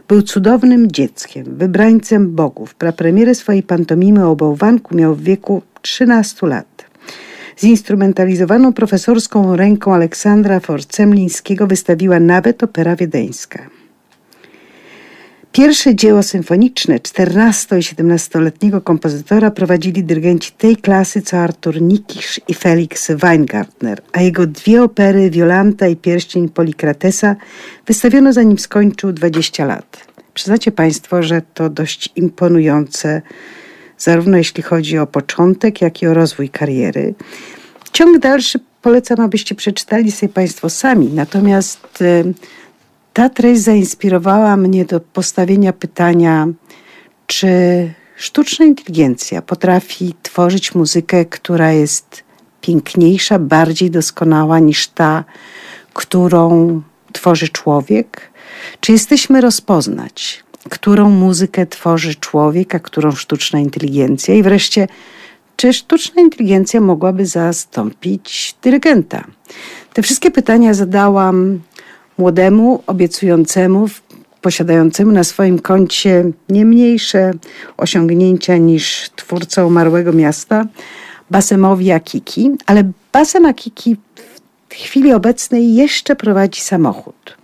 był cudownym dzieckiem, wybrańcem bogów. Prapremierę swojej pantomimy o bałwanku miał w wieku 13 lat. Zinstrumentalizowaną profesorską ręką Aleksandra Forcemlińskiego wystawiła nawet opera wiedeńska. Pierwsze dzieło symfoniczne 14 i 17-letniego kompozytora prowadzili dyrygenci tej klasy co Artur Nikisz i Felix Weingartner, a jego dwie opery Violanta i Pierścień Polikratesa wystawiono zanim skończył 20 lat. Przyznacie Państwo, że to dość imponujące, zarówno jeśli chodzi o początek, jak i o rozwój kariery. Ciąg dalszy polecam, abyście przeczytali sobie Państwo sami, natomiast ta treść zainspirowała mnie do postawienia pytania, czy sztuczna inteligencja potrafi tworzyć muzykę, która jest piękniejsza, bardziej doskonała niż ta, którą tworzy człowiek? Czy jesteśmy rozpoznać, którą muzykę tworzy człowiek, a którą sztuczna inteligencja? I wreszcie, czy sztuczna inteligencja mogłaby zastąpić dyrygenta? Te wszystkie pytania zadałam młodemu, obiecującemu, posiadającemu na swoim koncie nie mniejsze osiągnięcia niż twórca umarłego miasta, Basemowi Akiki, ale Basem Akiki w chwili obecnej jeszcze prowadzi samochód.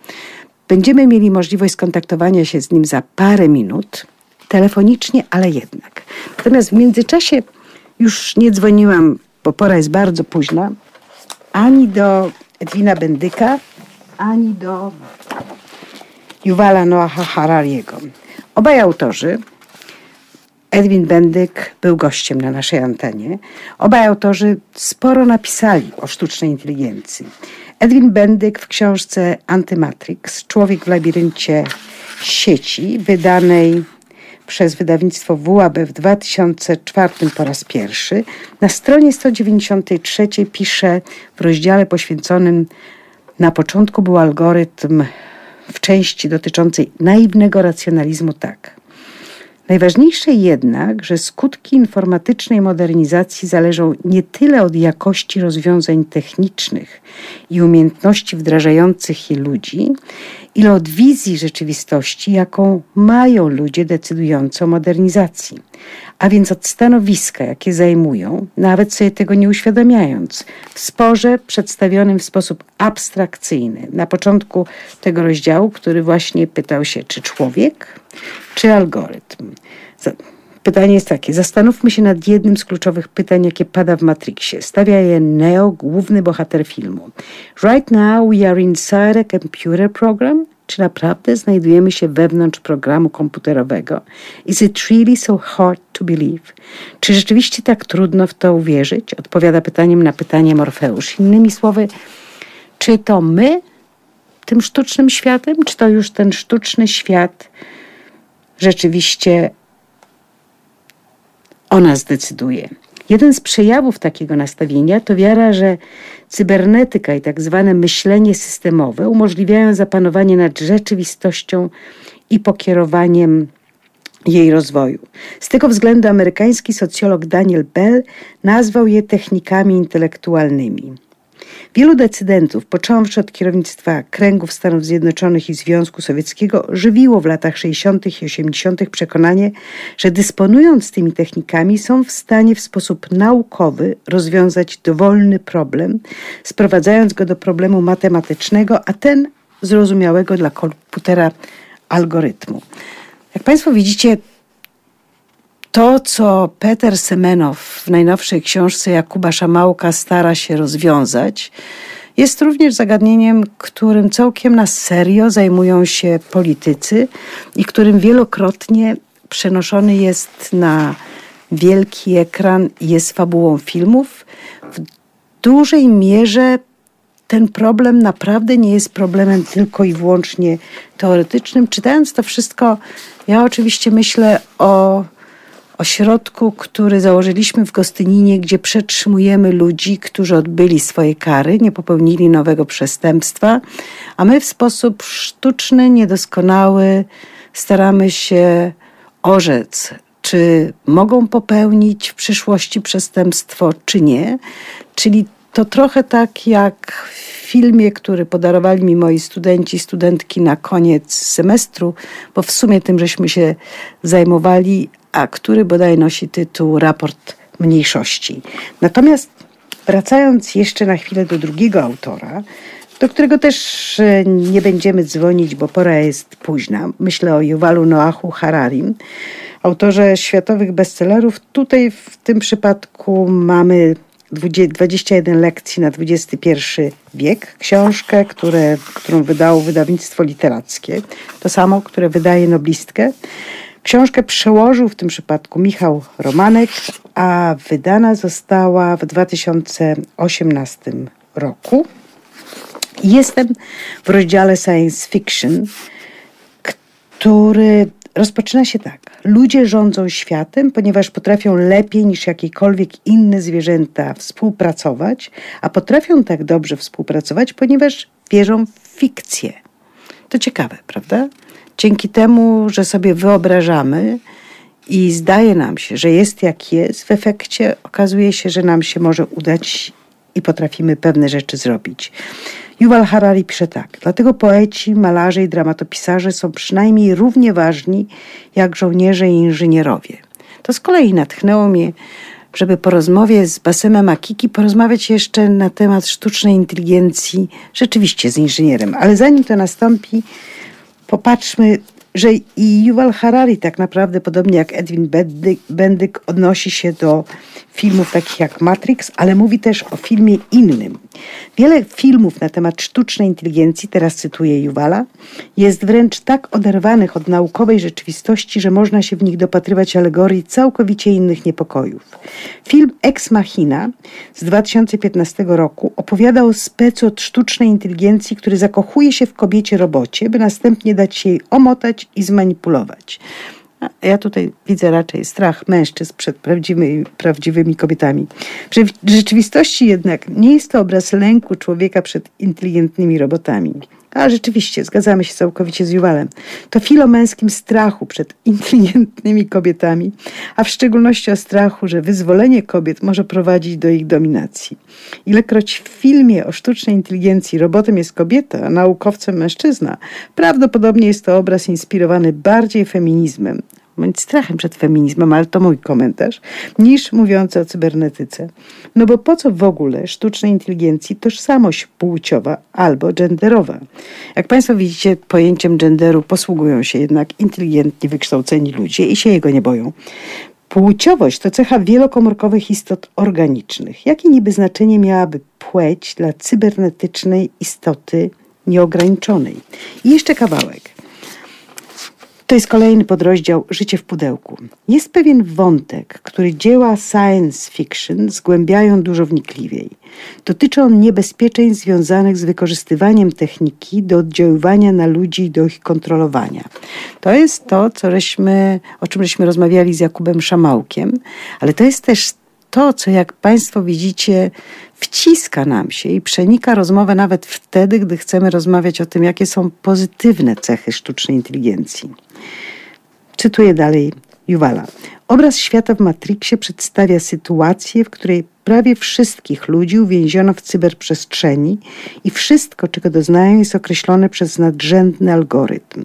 Będziemy mieli możliwość skontaktowania się z nim za parę minut, telefonicznie, ale jednak. Natomiast w międzyczasie już nie dzwoniłam, bo pora jest bardzo późna, ani do Edwina Bendyka, ani do Yuvala Noaha Harariego. Obaj autorzy, Edwin Bendyk był gościem na naszej antenie. Obaj autorzy sporo napisali o sztucznej inteligencji. Edwin Bendyk w książce Antymatrix, Człowiek w labiryncie sieci, wydanej przez wydawnictwo WAB w 2004 po raz pierwszy. Na stronie 193 pisze w rozdziale poświęconym na początku był algorytm w części dotyczącej naiwnego racjonalizmu tak. Najważniejsze jednak, że skutki informatycznej modernizacji zależą nie tyle od jakości rozwiązań technicznych i umiejętności wdrażających je ludzi, ile od wizji rzeczywistości, jaką mają ludzie decydujący o modernizacji, a więc od stanowiska, jakie zajmują, nawet sobie tego nie uświadamiając, w sporze przedstawionym w sposób abstrakcyjny. Na początku tego rozdziału, który właśnie pytał się, czy człowiek, czy algorytm. Pytanie jest takie. Zastanówmy się nad jednym z kluczowych pytań, jakie pada w Matrixie. Stawia je Neo, główny bohater filmu. Right now we are inside a computer program. Czy naprawdę znajdujemy się wewnątrz programu komputerowego? Is it really so hard to believe? Czy rzeczywiście tak trudno w to uwierzyć? Odpowiada pytaniem na pytanie Morfeusz. Innymi słowy, czy to my tym sztucznym światem, czy to już ten sztuczny świat rzeczywiście ona zdecyduje. Jeden z przejawów takiego nastawienia to wiara, że cybernetyka i tak zwane myślenie systemowe umożliwiają zapanowanie nad rzeczywistością i pokierowaniem jej rozwoju. Z tego względu amerykański socjolog Daniel Bell nazwał je technikami intelektualnymi. Wielu decydentów, począwszy od kierownictwa kręgów Stanów Zjednoczonych i Związku Sowieckiego, żywiło w latach 60. i 80. przekonanie, że dysponując tymi technikami są w stanie w sposób naukowy rozwiązać dowolny problem, sprowadzając go do problemu matematycznego, a ten zrozumiałego dla komputera algorytmu. Jak Państwo widzicie, to, co Peter Semenow w najnowszej książce Jakuba Szamałka stara się rozwiązać, jest również zagadnieniem, którym całkiem na serio zajmują się politycy i którym wielokrotnie przenoszony jest na wielki ekran i jest fabułą filmów. W dużej mierze ten problem naprawdę nie jest problemem tylko i wyłącznie teoretycznym. Czytając to wszystko, ja oczywiście myślę o ośrodku, który założyliśmy w Gostyninie, gdzie przetrzymujemy ludzi, którzy odbyli swoje kary, nie popełnili nowego przestępstwa, a my w sposób sztuczny, niedoskonały staramy się orzec, czy mogą popełnić w przyszłości przestępstwo, czy nie. Czyli to trochę tak jak w filmie, który podarowali mi moi studenci, studentki na koniec semestru, bo w sumie tym żeśmy się zajmowali, a który bodaj nosi tytuł Raport Mniejszości. Natomiast wracając jeszcze na chwilę do drugiego autora, do którego też e, nie będziemy dzwonić, bo pora jest późna. Myślę o Yuvalu Noahu Hararim, autorze światowych bestsellerów. Tutaj w tym przypadku mamy 21 lekcji na XXI wiek, książkę, które, którą wydało wydawnictwo literackie, to samo, które wydaje noblistkę. Książkę przełożył w tym przypadku Michał Romanek, a wydana została w 2018 roku. Jestem w rozdziale science fiction, który rozpoczyna się tak. Ludzie rządzą światem, ponieważ potrafią lepiej niż jakiekolwiek inne zwierzęta współpracować, a potrafią tak dobrze współpracować, ponieważ wierzą w fikcję. To ciekawe, prawda? Dzięki temu, że sobie wyobrażamy i zdaje nam się, że jest jak jest, w efekcie okazuje się, że nam się może udać i potrafimy pewne rzeczy zrobić. Yuval Harari pisze tak. Dlatego poeci, malarze i dramatopisarze są przynajmniej równie ważni jak żołnierze i inżynierowie. To z kolei natchnęło mnie, żeby po rozmowie z Basemem Akiki porozmawiać jeszcze na temat sztucznej inteligencji, rzeczywiście z inżynierem. Ale zanim to nastąpi, popatrzmy, że i Yuval Harari tak naprawdę, podobnie jak Edwin Bendyk, Bendyk odnosi się do filmów takich jak Matrix, ale mówi też o filmie innym. Wiele filmów na temat sztucznej inteligencji, teraz cytuję Juwala, jest wręcz tak oderwanych od naukowej rzeczywistości, że można się w nich dopatrywać alegorii całkowicie innych niepokojów. Film Ex Machina z 2015 roku opowiada o specu od sztucznej inteligencji, który zakochuje się w kobiecie robocie, by następnie dać jej omotać i zmanipulować. Ja tutaj widzę raczej strach mężczyzn przed prawdziwymi, prawdziwymi kobietami. W rzeczywistości jednak nie jest to obraz lęku człowieka przed inteligentnymi robotami. A rzeczywiście, zgadzamy się całkowicie z Juwalem. To film o męskim strachu przed inteligentnymi kobietami, a w szczególności o strachu, że wyzwolenie kobiet może prowadzić do ich dominacji. Ilekroć w filmie o sztucznej inteligencji robotem jest kobieta, a naukowcem mężczyzna, prawdopodobnie jest to obraz inspirowany bardziej feminizmem, bądź strachem przed feminizmem, ale to mój komentarz, niż mówiący o cybernetyce. No bo po co w ogóle sztucznej inteligencji tożsamość płciowa albo genderowa? Jak Państwo widzicie, pojęciem genderu posługują się jednak inteligentni, wykształceni ludzie i się jego nie boją. Płciowość to cecha wielokomórkowych istot organicznych. Jakie niby znaczenie miałaby płeć dla cybernetycznej istoty nieograniczonej? I jeszcze kawałek. To jest kolejny podrozdział Życie w pudełku. Jest pewien wątek, który dzieła science fiction zgłębiają dużo wnikliwiej. Dotyczy on niebezpieczeń związanych z wykorzystywaniem techniki do oddziaływania na ludzi i do ich kontrolowania. To jest to, co żeśmy, o czym żeśmy rozmawiali z Jakubem Szamałkiem, ale to jest też to, co jak Państwo widzicie, wciska nam się i przenika rozmowę nawet wtedy, gdy chcemy rozmawiać o tym, jakie są pozytywne cechy sztucznej inteligencji. Cytuję dalej Juwala. Obraz świata w Matrixie przedstawia sytuację, w której prawie wszystkich ludzi uwięziono w cyberprzestrzeni i wszystko, czego doznają, jest określone przez nadrzędny algorytm.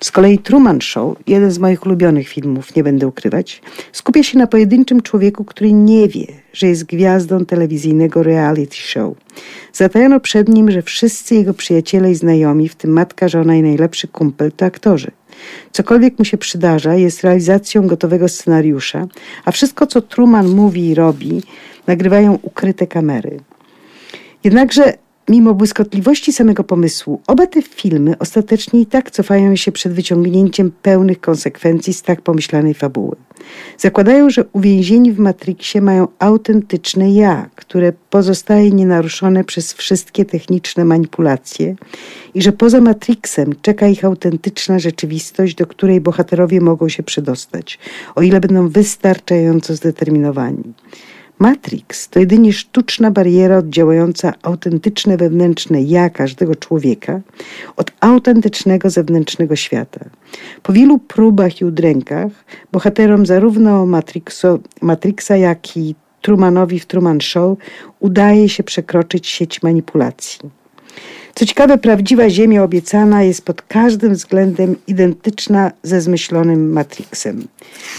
Z kolei Truman Show, jeden z moich ulubionych filmów, nie będę ukrywać, skupia się na pojedynczym człowieku, który nie wie, że jest gwiazdą telewizyjnego reality show. Zatajano przed nim, że wszyscy jego przyjaciele i znajomi, w tym matka, żona i najlepszy kumpel, to aktorzy. Cokolwiek mu się przydarza, jest realizacją gotowego scenariusza, a wszystko, co Truman mówi i robi, nagrywają ukryte kamery. Jednakże mimo błyskotliwości samego pomysłu, oba te filmy ostatecznie i tak cofają się przed wyciągnięciem pełnych konsekwencji z tak pomyślanej fabuły. Zakładają, że uwięzieni w Matrixie mają autentyczne ja, które pozostaje nienaruszone przez wszystkie techniczne manipulacje i że poza Matrixem czeka ich autentyczna rzeczywistość, do której bohaterowie mogą się przedostać, o ile będą wystarczająco zdeterminowani. Matrix to jedynie sztuczna bariera oddziałająca autentyczne wewnętrzne ja każdego człowieka od autentycznego zewnętrznego świata. Po wielu próbach i udrękach bohaterom zarówno Matrixo, Matrixa, jak i Trumanowi w Truman Show udaje się przekroczyć sieć manipulacji. Co ciekawe, prawdziwa Ziemia obiecana jest pod każdym względem identyczna ze zmyślonym Matrixem.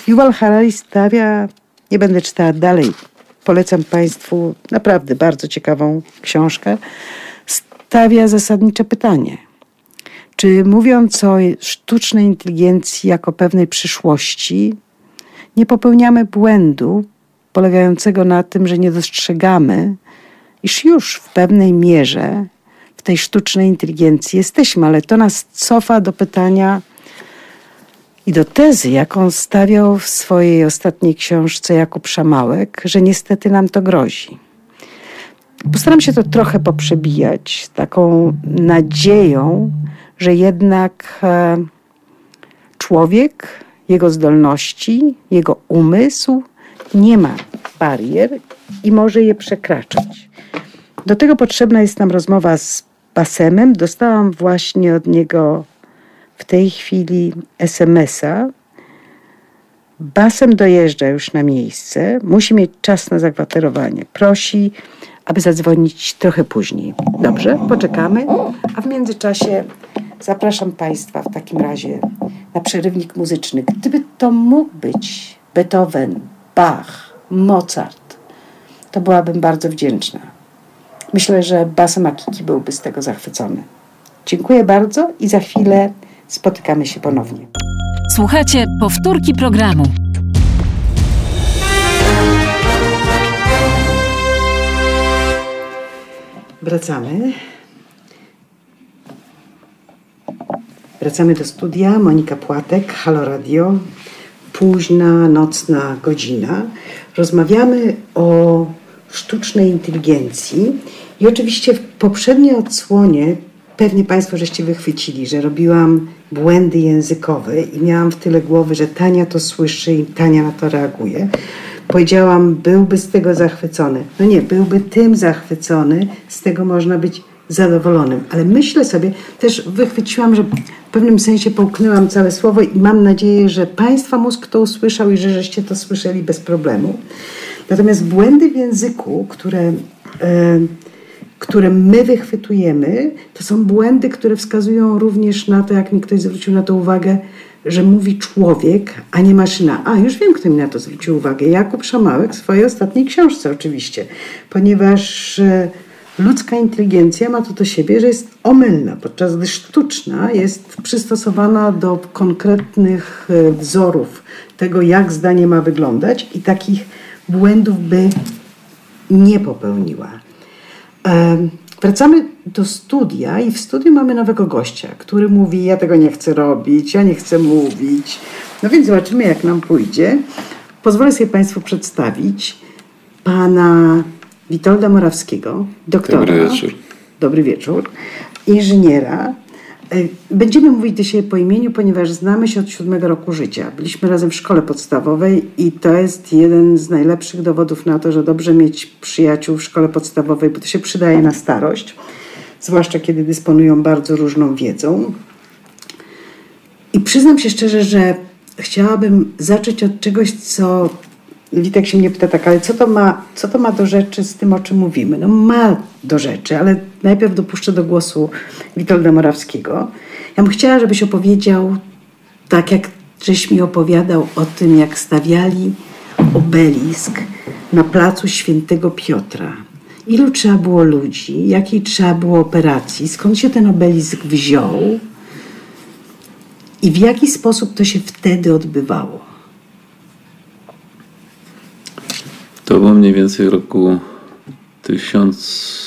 Yuval Harari stawia, nie będę czytała dalej polecam Państwu naprawdę bardzo ciekawą książkę, stawia zasadnicze pytanie. Czy mówiąc o sztucznej inteligencji jako pewnej przyszłości, nie popełniamy błędu polegającego na tym, że nie dostrzegamy, iż już w pewnej mierze w tej sztucznej inteligencji jesteśmy, ale to nas cofa do pytania, i do tezy, jaką stawiał w swojej ostatniej książce Jakub Szamałek, że niestety nam to grozi. Postaram się to trochę poprzebijać taką nadzieją, że jednak e, człowiek, jego zdolności, jego umysł nie ma barier i może je przekraczać. Do tego potrzebna jest nam rozmowa z Basemem. Dostałam właśnie od niego w tej chwili SMS-a. Basem dojeżdża już na miejsce, musi mieć czas na zakwaterowanie. Prosi, aby zadzwonić trochę później. Dobrze, poczekamy, a w międzyczasie zapraszam Państwa w takim razie na przerywnik muzyczny. Gdyby to mógł być Beethoven, Bach, Mozart, to byłabym bardzo wdzięczna. Myślę, że Basem Akiki byłby z tego zachwycony. Dziękuję bardzo i za chwilę Spotykamy się ponownie. Słuchajcie powtórki programu. Wracamy. Wracamy do studia. Monika Płatek, Halo Radio. Późna, nocna godzina. Rozmawiamy o sztucznej inteligencji. I oczywiście w poprzedniej odsłonie pewnie Państwo żeście wychwycili, że robiłam błędy językowe i miałam w tyle głowy, że Tania to słyszy i Tania na to reaguje. Powiedziałam, byłby z tego zachwycony. No nie, byłby tym zachwycony, z tego można być zadowolonym. Ale myślę sobie, też wychwyciłam, że w pewnym sensie połknęłam całe słowo i mam nadzieję, że Państwa mózg to usłyszał i że żeście to słyszeli bez problemu. Natomiast błędy w języku, które... Które my wychwytujemy, to są błędy, które wskazują również na to, jak mi ktoś zwrócił na to uwagę, że mówi człowiek, a nie maszyna. A, już wiem, kto mi na to zwrócił uwagę. Jakub Szamałek w swojej ostatniej książce oczywiście, ponieważ e, ludzka inteligencja ma to do siebie, że jest omylna, podczas gdy sztuczna jest przystosowana do konkretnych e, wzorów tego, jak zdanie ma wyglądać i takich błędów by nie popełniła. Wracamy do studia i w studiu mamy nowego gościa, który mówi: Ja tego nie chcę robić, ja nie chcę mówić. No więc zobaczymy, jak nam pójdzie. Pozwolę sobie Państwu przedstawić pana Witolda Morawskiego, doktora. Dobry wieczór. Dobry wieczór. Inżyniera, będziemy mówić siebie po imieniu, ponieważ znamy się od siódmego roku życia. Byliśmy razem w szkole podstawowej i to jest jeden z najlepszych dowodów na to, że dobrze mieć przyjaciół w szkole podstawowej, bo to się przydaje na starość, zwłaszcza kiedy dysponują bardzo różną wiedzą. I przyznam się szczerze, że chciałabym zacząć od czegoś, co Witek się mnie pyta tak, ale co to, ma, co to ma do rzeczy z tym, o czym mówimy? No ma do rzeczy, ale najpierw dopuszczę do głosu Witolda Morawskiego. Ja bym chciała, żebyś opowiedział, tak jak żeś mi opowiadał o tym, jak stawiali obelisk na placu Świętego Piotra. Ilu trzeba było ludzi, jakiej trzeba było operacji, skąd się ten obelisk wziął i w jaki sposób to się wtedy odbywało. To było mniej więcej roku 1500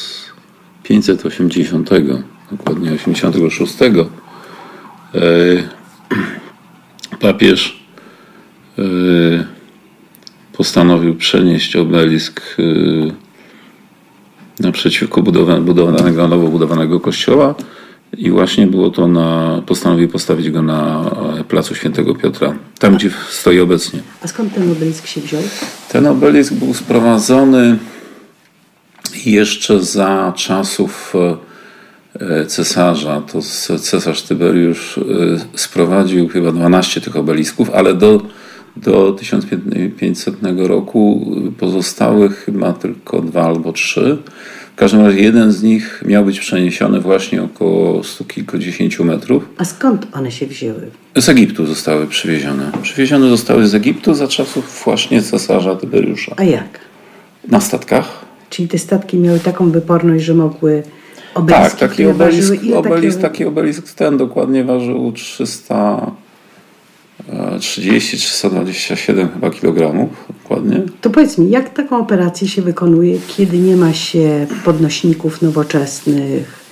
1580, dokładnie 86, papież postanowił przenieść obelisk naprzeciwko budowanego, nowo budowanego kościoła i właśnie było to na, postanowił postawić go na placu Świętego Piotra, tam gdzie stoi obecnie. A skąd ten obelisk się wziął? Ten obelisk był sprowadzony jeszcze za czasów e, cesarza. To cesarz Tyberiusz e, sprowadził chyba 12 tych obelisków, ale do, do 1500 roku pozostały chyba tylko dwa albo trzy. Każdym razie jeden z nich miał być przeniesiony właśnie około stu kilkudziesięciu metrów. A skąd one się wzięły? Z Egiptu zostały przywiezione. Przywiezione zostały z Egiptu za czasów właśnie cesarza Tyberiusza. A jak? Na statkach. Czyli te statki miały taką wyporność, że mogły obeliski, tak, taki obelisk, obelisk, taki obelisk ten dokładnie ważył 300 30-327 chyba kilogramów dokładnie. To powiedz mi, jak taką operację się wykonuje, kiedy nie ma się podnośników nowoczesnych,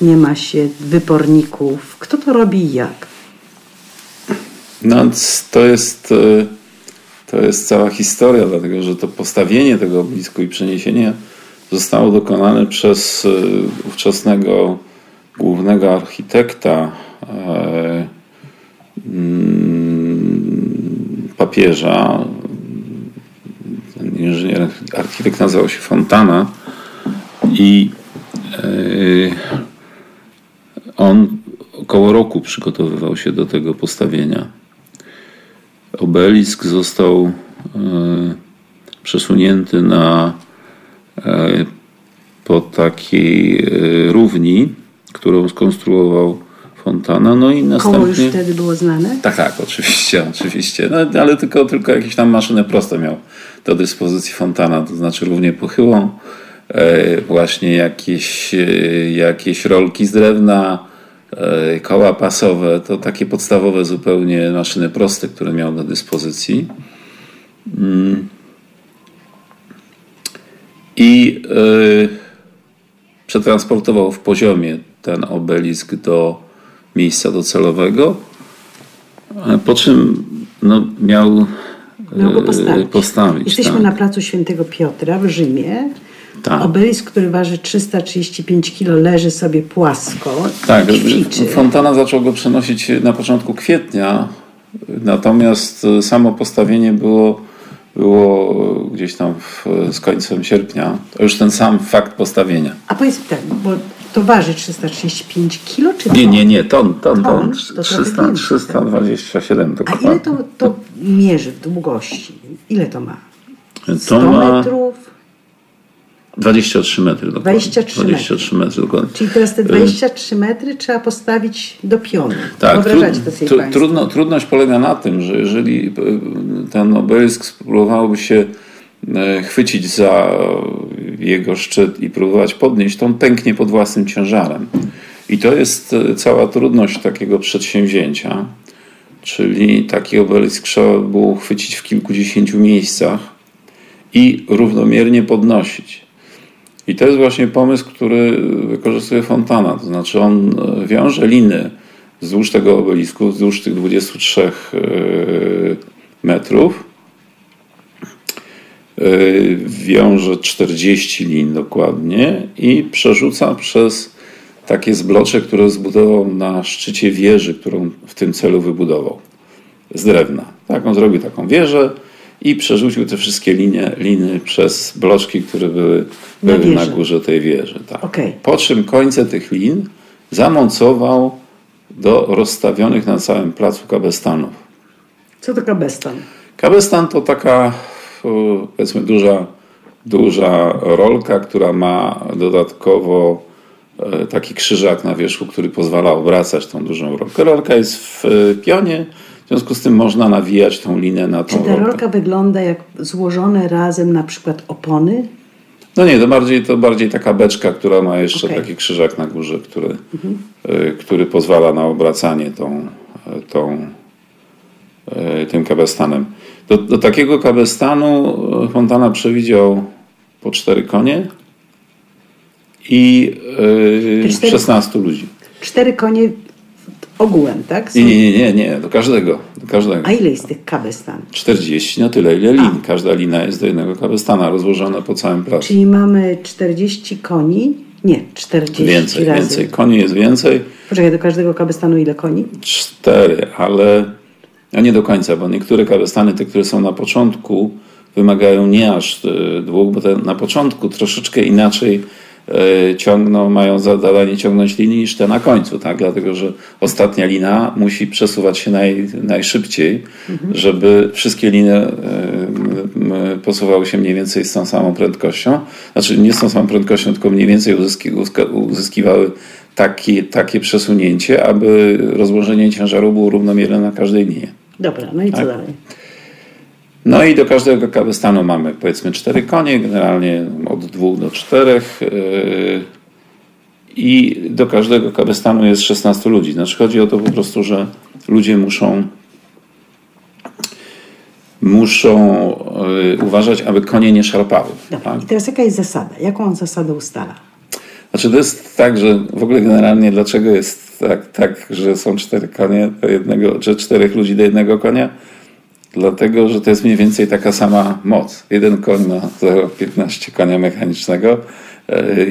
nie ma się wyporników? Kto to robi i jak? No, to jest, e, to jest cała historia, dlatego że to postawienie tego oblisku i przeniesienie zostało dokonane przez e, ówczesnego głównego architekta e, mm, papieża. Ten inżynier, architekt nazywał się Fontana i on około roku przygotowywał się do tego postawienia. Obelisk został e, przesunięty na e, po takiej równi, którą skonstruował Fontana. No i następnie... Koło już wtedy było znane? Tak, tak, oczywiście, oczywiście. No, ale tylko, tylko jakieś tam maszyny proste miał do dyspozycji Fontana, to znaczy równie pochyłą, właśnie jakieś, jakieś rolki z drewna, E, koła pasowe, to takie podstawowe zupełnie maszyny proste, które miał do dyspozycji. Mm. I e, przetransportował w poziomie ten obelisk do miejsca docelowego, po czym no, miał, miał go postawić. postawić Jesteśmy tak. na placu Świętego Piotra w Rzymie. Tak. Obelisk, który waży 335 kg, leży sobie płasko. Tak, Fontana zaczął go przenosić na początku kwietnia, natomiast samo postawienie było, było gdzieś tam w, z końcem sierpnia. To już ten sam fakt postawienia. A powiedz tak, bo to waży 335 kg, czy Nie, nie, nie, ton, ton, ton. ton 300, 327 dokładnie. A ile to, to mierzy w długości? Ile to ma? 100 to ma... metrów? 23 metry dokładnie. 23, 23 metry. metry dokładnie. Czyli teraz te 23 metry trzeba postawić do pionu. Tak, trud, to trudno, trudność polega na tym, że jeżeli e, ten obelisk spróbowałby się chwycić za jego szczyt i próbować podnieść, to on pęknie pod własnym ciężarem. I to jest e, cała trudność takiego przedsięwzięcia. Czyli taki obelisk trzeba było chwycić w kilkudziesięciu miejscach i równomiernie podnosić. I to jest właśnie pomysł, który wykorzystuje Fontana. To znaczy on e, wiąże liny wzdłuż tego obelisku, wzdłuż tych 23 e, metrów. E, wiąże 40 lin dokładnie i przerzuca przez takie zblocze, które zbudował na szczycie wieży, którą w tym celu wybudował z drewna. Tak, on zrobił taką wieżę, i przerzucił te wszystkie linie, liny przez bloczki, które były, na, były na górze tej wieży. Tak. Okay. Po czym końce tych lin zamontował do rozstawionych na całym placu kabestanów. Co to kabestan? Kabestan to taka powiedzmy duża, duża rolka, która ma dodatkowo e, taki krzyżak na wierzchu, który pozwala obracać tą dużą rolkę. Rolka jest w pionie, w związku z tym można nawijać tą linę na tą Czy ta rolka wygląda jak złożone razem na przykład opony? No nie, to bardziej, to bardziej taka beczka, która ma jeszcze okay. taki krzyżak na górze, który, mhm. y, który pozwala na obracanie tą, tą, tym kabestanem. Do, do takiego kabestanu Fontana przewidział po cztery konie i yy, 16 ludzi. Cztery konie ogółem, tak? Są... Nie, nie, nie, nie, do każdego, do każdego. A ile jest tych kabestan? 40, no tyle ile lin. A. Każda lina jest do jednego kabestana, rozłożona po całym placu. Czyli mamy 40 koni? Nie, 40 więcej, razy. Więcej, koni jest więcej. Poczekaj, do każdego kabestanu ile koni? Cztery, ale no nie do końca, bo niektóre kabestany, te, które są na początku, wymagają nie aż e, dwóch, bo te na początku troszeczkę inaczej e, ciągną, mają zadanie ciągnąć linii niż te na końcu, tak? dlatego że ostatnia lina musi przesuwać się naj, najszybciej, mhm. żeby wszystkie liny e, posuwały się mniej więcej z tą samą prędkością, znaczy nie z tą samą prędkością, tylko mniej więcej uzyski, uzyskiwały takie, takie przesunięcie, aby rozłożenie ciężaru było równomierne na każdej linie. Dobra, no i co tak? dalej? No i do każdego kabestanu mamy powiedzmy cztery konie, generalnie od dwóch do czterech. Yy, I do każdego kabestanu jest 16 ludzi. Znaczy chodzi o to po prostu, że ludzie muszą muszą yy, uważać, aby konie nie szarpały. Dobra. Tak? I teraz jaka jest zasada? Jaką on zasadę ustala? Znaczy to jest tak, że w ogóle generalnie dlaczego jest tak, tak że są cztery konie do jednego, czy czterech ludzi do jednego konia? Dlatego, że to jest mniej więcej taka sama moc. Jeden koń ma 0,15 konia mechanicznego, e,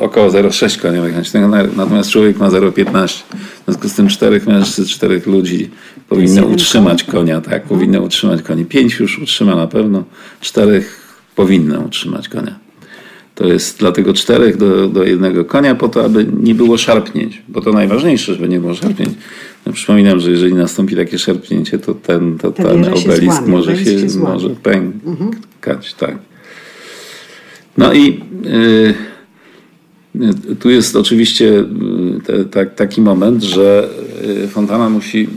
około 0,6 konia mechanicznego, natomiast człowiek ma 0,15. W związku z tym czterech mężczyzn, czterech ludzi powinno utrzymać konia, tak, powinno utrzymać konia. Pięć już utrzyma na pewno, czterech powinno utrzymać konia. To jest dlatego czterech do, do jednego konia, po to, aby nie było szarpnięć, bo to najważniejsze, żeby nie było szarpnięć. No, przypominam, że jeżeli nastąpi takie szarpnięcie, to ten, to ten obelisk złamie, może się, się może pękać. Mhm. Tak. No i y, tu jest oczywiście y, te, te, taki moment, że y, Fontana musi,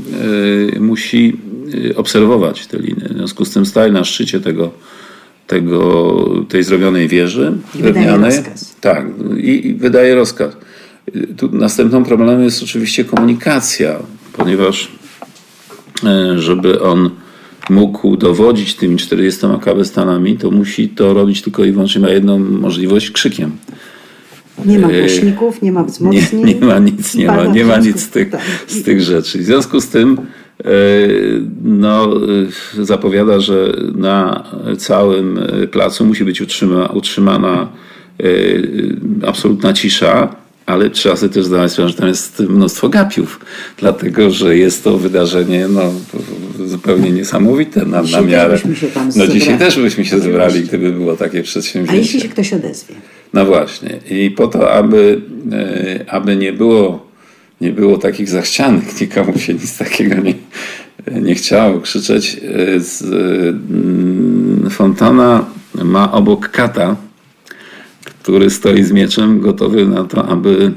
y, musi y, obserwować te liny. W związku z tym staje na szczycie tego tego, tej zrobionej wieży I drewnianej. Tak, i, i wydaje rozkaz. Tu następnym problemem jest oczywiście komunikacja, ponieważ e, żeby on mógł dowodzić tymi 40 kabestanami, to musi to robić tylko i wyłącznie ma jedną możliwość krzykiem. Nie ma e, głośników, nie ma wzmocnień. Nie, nie ma nic, nie ma, nie ma nic z tych, tak. z tych rzeczy. W związku z tym no, e, zapowiada, że na całym placu musi być utrzyma, utrzymana e, absolutna cisza, ale trzeba sobie też zdawać sprawę, że tam jest mnóstwo gapiów, dlatego że jest to wydarzenie no, zupełnie niesamowite na, na miarę. no dzisiaj też byśmy się zebrali, gdyby było takie przedsięwzięcie. A jeśli się ktoś odezwie? No właśnie. I po to, aby, aby nie było nie było takich zachcianych, nikomu się nic takiego nie, nie chciało krzyczeć. Z, mm, Fontana ma obok kata, który stoi z mieczem, gotowy na to, aby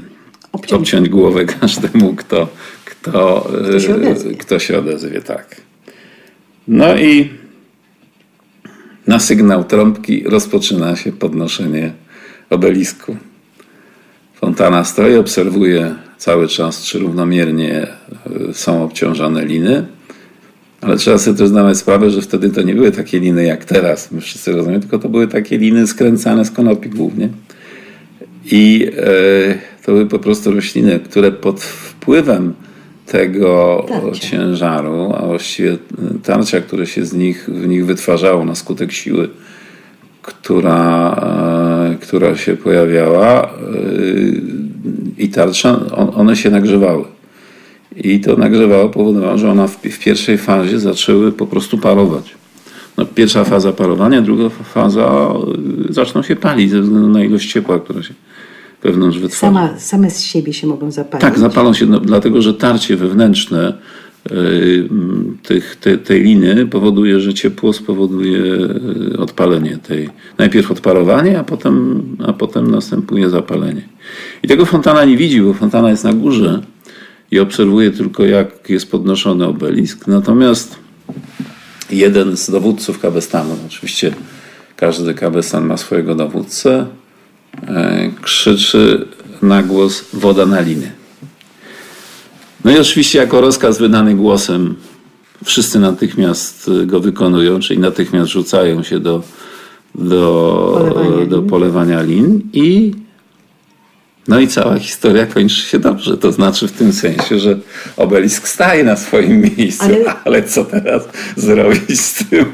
obciąć, obciąć głowę każdemu, kto, kto, kto, się odezwie. kto się odezwie. Tak. No i na sygnał trąbki rozpoczyna się podnoszenie obelisku. Fontana stoi, obserwuje cały czas, czy równomiernie e, są obciążane liny. Ale trzeba sobie też zdawać sprawę, że wtedy to nie były takie liny jak teraz, my wszyscy rozumiemy, tylko to były takie liny skręcane z konopi głównie. I e, to były po prostu rośliny, które pod wpływem tego tarcia. ciężaru, a właściwie tarcia, które się z nich, w nich wytwarzało na skutek siły, która, e, która się pojawiała, e, i tarcza, one się nagrzewały. I to nagrzewało powodowało, że one w, w pierwszej fazie zaczęły po prostu parować. No, pierwsza faza parowania, druga faza y, zaczną się palić ze względu na ilość ciepła, które się wewnątrz wytwarza. Sama, same z siebie się mogą zapalić? Tak, zapalą się, no, dlatego że tarcie wewnętrzne tych, te, tej liny powoduje, że ciepło spowoduje y, odpalenie tej. Najpierw odparowanie, a potem, a potem następuje zapalenie. I tego Fontana nie widzi, bo Fontana jest na górze i obserwuje tylko, jak jest podnoszony obelisk. Natomiast jeden z dowódców Kabestanu, oczywiście każdy Kabestan ma swojego dowódcę, e, krzyczy na głos woda na liny. No i oczywiście jako rozkaz wydany głosem wszyscy natychmiast go wykonują, czyli natychmiast rzucają się do, do, polewania, do polewania lin i No i cała historia kończy się dobrze. To znaczy w tym sensie, że obelisk staje na swoim miejscu. Ale, ale co teraz zrobić z tym,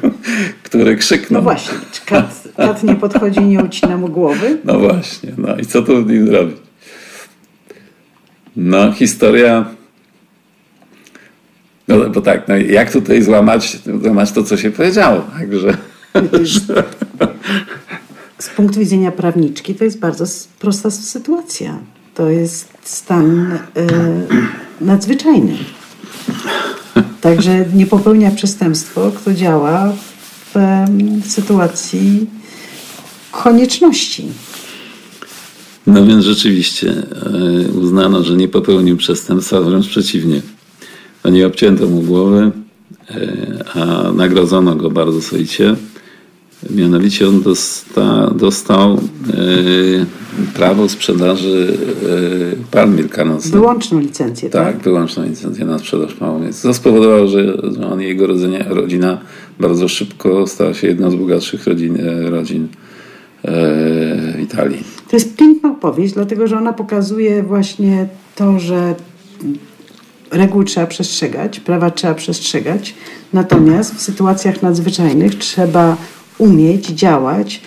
który krzyknął? No właśnie, czy kat, kat nie podchodzi i nie ucina mu głowy? No właśnie, no i co tu z zrobić? No historia... No bo tak, no jak tutaj złamać, złamać to, co się powiedziało? Także... z punktu widzenia prawniczki to jest bardzo prosta sytuacja. To jest stan y, nadzwyczajny. Także nie popełnia przestępstwo, kto działa w y, sytuacji konieczności. No więc rzeczywiście y, uznano, że nie popełnił przestępstwa, wręcz przeciwnie. To nie obcięto mu głowy, a nagrodzono go bardzo soicie. Mianowicie on dosta, dostał e, prawo sprzedaży e, palm wielkanocnych. Wyłączną licencję, tak? Tak, wyłączną licencję na sprzedaż palm. Co spowodowało, że on i jego rodzina, rodzina bardzo szybko stała się jedną z bogatszych rodzin, e, rodzin w Italii. To jest piękna opowieść, dlatego że ona pokazuje właśnie to, że reguł trzeba przestrzegać, prawa trzeba przestrzegać, natomiast w sytuacjach nadzwyczajnych trzeba umieć działać.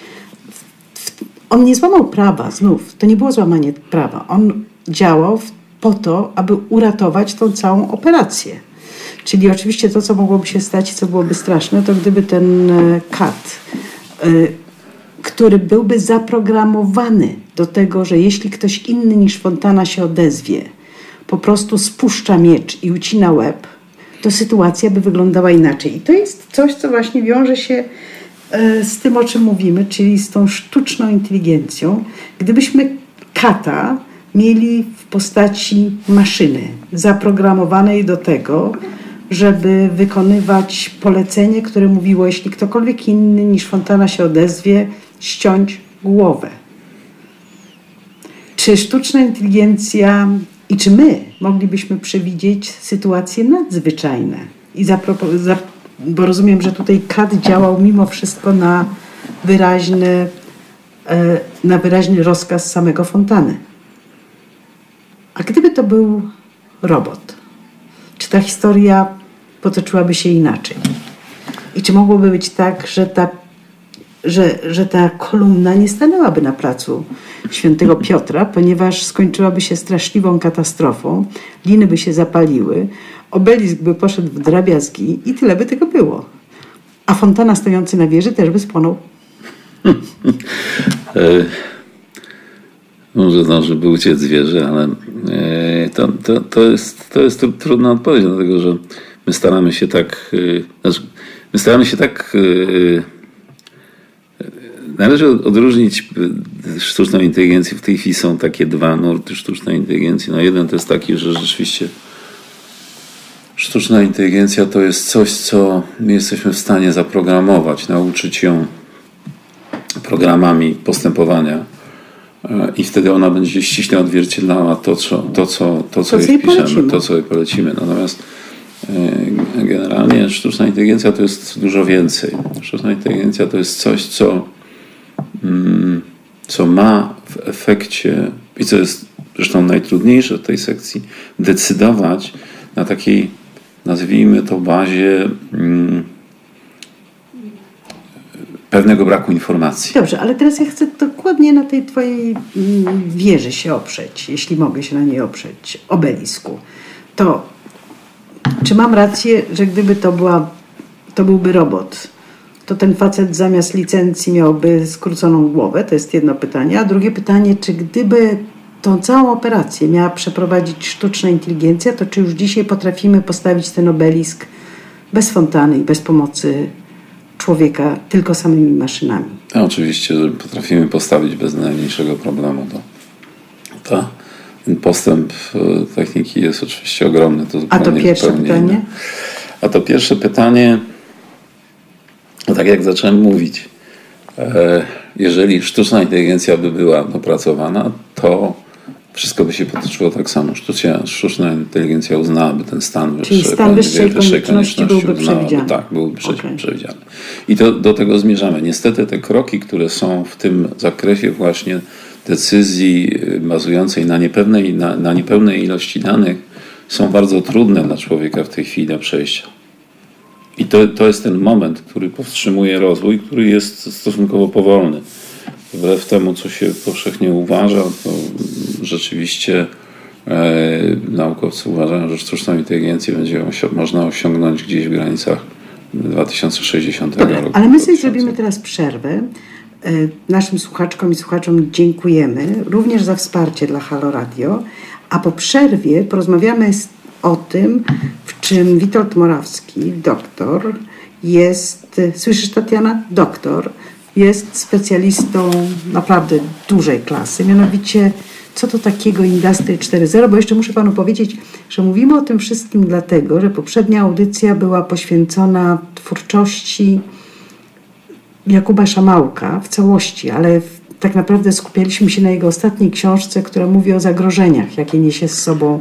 On nie złamał prawa, znów, to nie było złamanie prawa. On działał po to, aby uratować tą całą operację. Czyli oczywiście to, co mogłoby się stać i co byłoby straszne, to gdyby ten e, kat, e, który byłby zaprogramowany do tego, że jeśli ktoś inny niż Fontana się odezwie, po prostu spuszcza miecz i ucina łeb, to sytuacja by wyglądała inaczej. I to jest coś, co właśnie wiąże się E, z tym, o czym mówimy, czyli z tą sztuczną inteligencją, gdybyśmy kata mieli w postaci maszyny zaprogramowanej do tego, żeby wykonywać polecenie, które mówiło, jeśli ktokolwiek inny niż Fontana się odezwie, ściąć głowę. Czy sztuczna inteligencja i czy my moglibyśmy przewidzieć sytuacje nadzwyczajne i zaproponować bo rozumiem, że tutaj KAD działał mimo wszystko na wyraźny, e, na wyraźny rozkaz samego Fontany. A gdyby to był robot, czy ta historia potoczyłaby się inaczej? I czy mogłoby być tak, że ta, że, że ta kolumna nie stanęłaby na placu świętego Piotra, ponieważ skończyłaby się straszliwą katastrofą, liny by się zapaliły, obelisk by poszedł w drobiazgi i tyle by tego było. A fontana stojący na wieży też by spłonął. E, może zdąży by uciec z wieży, ale e, to, to, to, jest, to jest trudna odpowiedź, dlatego że my staramy się tak, e, znaczy, my staramy się tak Należy odróżnić sztuczną inteligencję. W tej chwili są takie dwa nurty sztucznej inteligencji. No jeden to jest taki, że rzeczywiście Sztuczna inteligencja to jest coś, co my jesteśmy w stanie zaprogramować, nauczyć ją programami postępowania e, i wtedy ona będzie ściśle odzwierciedlała to, co, to, co, to, co to, jej piszemy, to, co jej polecimy. Natomiast e, generalnie sztuczna inteligencja to jest dużo więcej. Sztuczna inteligencja to jest coś, co, co ma w efekcie, i co jest zresztą najtrudniejsze w tej sekcji, decydować na takiej nazwijmy to, bazie mm, pewnego braku informacji. Dobrze, ale teraz ja chcę dokładnie na tej twojej mm, wieży się oprzeć, jeśli mogę się na niej oprzeć, obelisku. To czy mam rację, że gdyby to była, to byłby robot, to ten facet zamiast licencji miałby skróconą głowę? To jest jedno pytanie. A drugie pytanie, czy gdyby tą całą operację miała przeprowadzić sztuczna inteligencja, to czy już dzisiaj potrafimy postawić ten obelisk bez fontany i bez pomocy człowieka, tylko samymi maszynami? No, oczywiście, że potrafimy postawić bez najmniejszego problemu. To, to postęp e, techniki jest oczywiście ogromny. To A to pierwsze pytanie? A to pierwsze pytanie, tak jak zacząłem mówić, e, jeżeli sztuczna inteligencja by była opracowana, to wszystko by się potoczyło tak samo. Sztuczna, sztuczna inteligencja uznałaby ten stan wyższej, Czyli stan wyższej, wyższej konieczności, byłby przewidziany. Tak, byłby okay. przewidziany. I to, do tego zmierzamy. Niestety te kroki, które są w tym zakresie właśnie decyzji bazującej na niepewnej, na, na niepełnej ilości danych są bardzo trudne dla człowieka w tej chwili do przejścia. I to, to jest ten moment, który powstrzymuje rozwój, który jest stosunkowo powolny. Wbrew temu, co się powszechnie uważa, to rzeczywiście e, naukowcy uważają, że sztuczną inteligencję będzie można osiągnąć gdzieś w granicach 2060 Dobra, roku. Ale my sobie zrobimy teraz przerwę. E, naszym słuchaczkom i słuchaczom dziękujemy również za wsparcie dla Halo Radio, a po przerwie porozmawiamy o tym, w czym Witold Morawski, doktor, jest, słyszysz Tatiana? Doktor, jest specjalistą naprawdę dużej klasy, mianowicie co to takiego Industry 4.0, bo jeszcze muszę Panu powiedzieć, że mówimy o tym wszystkim dlatego, że poprzednia audycja była poświęcona twórczości Jakuba Szamałka w całości, ale tak naprawdę skupialiśmy się na jego ostatniej książce, która mówi o zagrożeniach, jakie niesie z sobą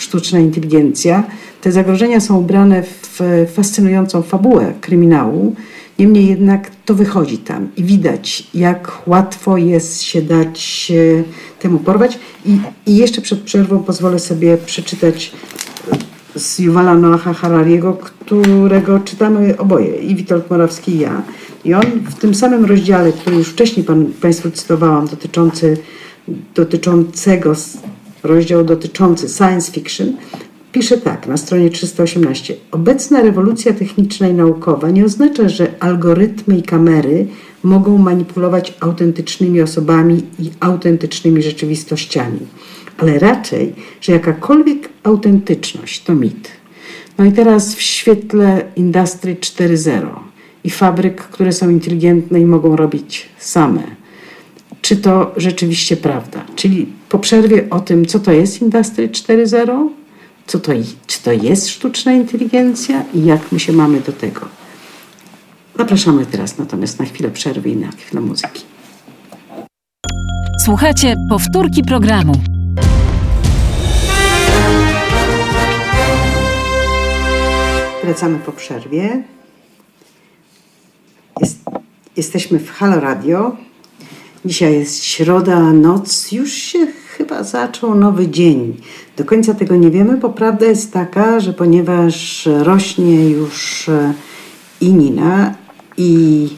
sztuczna inteligencja. Te zagrożenia są ubrane w fascynującą fabułę kryminału, niemniej jednak to wychodzi tam i widać, jak łatwo jest się dać temu porwać. I, i jeszcze przed przerwą pozwolę sobie przeczytać z Yuvala Noaha Harariego, którego czytamy oboje, i Witold Morawski i ja. I on w tym samym rozdziale, który już wcześniej pan, Państwu cytowałam, dotyczący, dotyczącego, rozdział dotyczący science fiction, pisze tak na stronie 318. Obecna rewolucja techniczna i naukowa nie oznacza, że algorytmy i kamery mogą manipulować autentycznymi osobami i autentycznymi rzeczywistościami, ale raczej, że jakakolwiek autentyczność to mit. No i teraz w świetle Industry 4.0 i fabryk, które są inteligentne i mogą robić same. Czy to rzeczywiście prawda? Czyli po przerwie o tym, co to jest Industry 4.0, co to, czy to jest sztuczna inteligencja i jak my się mamy do tego. Zapraszamy teraz natomiast na chwilę przerwy i na chwilę muzyki. Słuchajcie powtórki programu. Wracamy po przerwie. Jest, jesteśmy w Halo Radio. Dzisiaj jest środa, noc. Już się chyba zaczął nowy dzień. Do końca tego nie wiemy, bo prawda jest taka, że ponieważ rośnie już e, inina i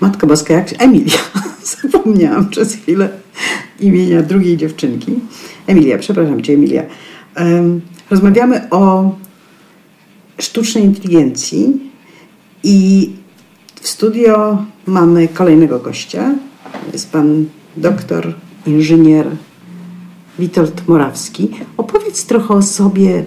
Matka Boska, jak. Emilia. Zapomniałam przez chwilę imienia drugiej dziewczynki. Emilia, przepraszam Cię, Emilia. Rozmawiamy o sztucznej inteligencji i w studio mamy kolejnego gościa. Jest pan doktor, inżynier Witold Morawski. Opowiedz trochę o sobie,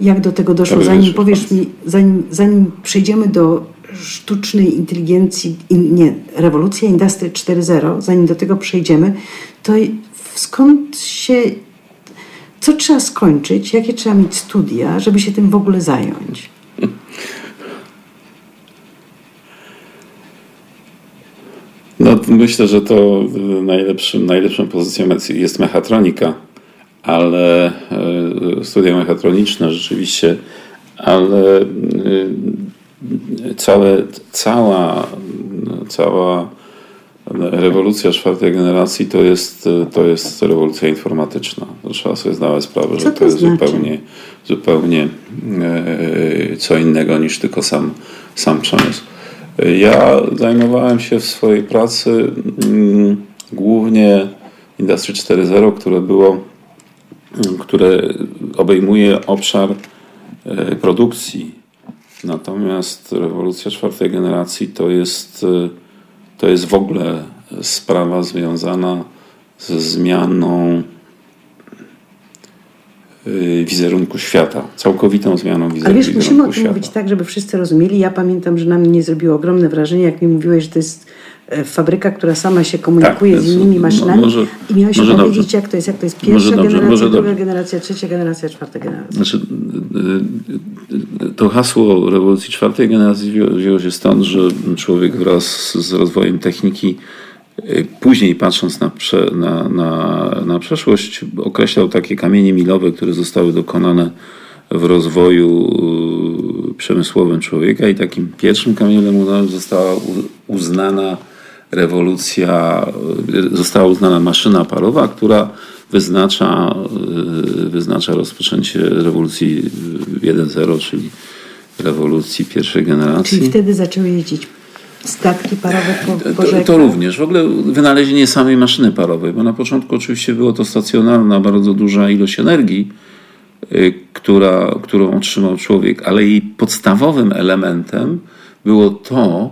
jak do tego doszło, zanim powiesz mi, zanim, zanim przejdziemy do sztucznej inteligencji, in, nie, rewolucja Industry 4.0, zanim do tego przejdziemy, to skąd się, co trzeba skończyć, jakie trzeba mieć studia, żeby się tym w ogóle zająć? No, myślę, że to najlepszym, najlepszą pozycją jest mechatronika, ale e, studia mechatroniczne rzeczywiście, ale e, całe, cała, cała rewolucja czwartej generacji to jest, to jest rewolucja informatyczna. Trzeba sobie zdawać sprawę, co że to, to jest znaczy? zupełnie, zupełnie co innego niż tylko sam, sam przemysł. Ja zajmowałem się w swojej pracy mm, głównie Industry 4.0, które było, które obejmuje obszar e, produkcji. Natomiast rewolucja czwartej generacji to jest, e, to jest w ogóle sprawa związana ze zmianą wizerunku świata, całkowitą zmianą wizerunku, Ale wiesz, musimy o tym świata. mówić tak, żeby wszyscy rozumieli. Ja pamiętam, że na mnie zrobiło ogromne wrażenie, jak mi mówiłeś, że to jest e, fabryka, która sama się komunikuje Tak, z innymi maszynami może- i miałeś może powiedzieć, dobrze. jak to jest, jak to jest pierwsza dobrze, generacja, druga generacja, trzecia generacja, czwarta generacja. Znaczy, y, y, to hasło rewolucji czwartej generacji wzięło, się stąd, że człowiek wraz z rozwojem techniki, y, później patrząc na, prze, na, na, na przeszłość, określał takie kamienie milowe, które zostały dokonane w rozwoju y, przemysłowym człowieka i takim pierwszym kamieniem milowym została uznana rewolucja, została uznana maszyna parowa, która wyznacza, wyznacza rozpoczęcie rewolucji 1.0, czyli rewolucji pierwszej generacji. Czyli wtedy zaczęły jeździć statki parowe po, po to, to, również. W ogóle wynalezienie samej maszyny parowej, bo na początku oczywiście było to stacjonarna, bardzo duża ilość energii, y, która, którą otrzymał człowiek, ale jej podstawowym elementem było to,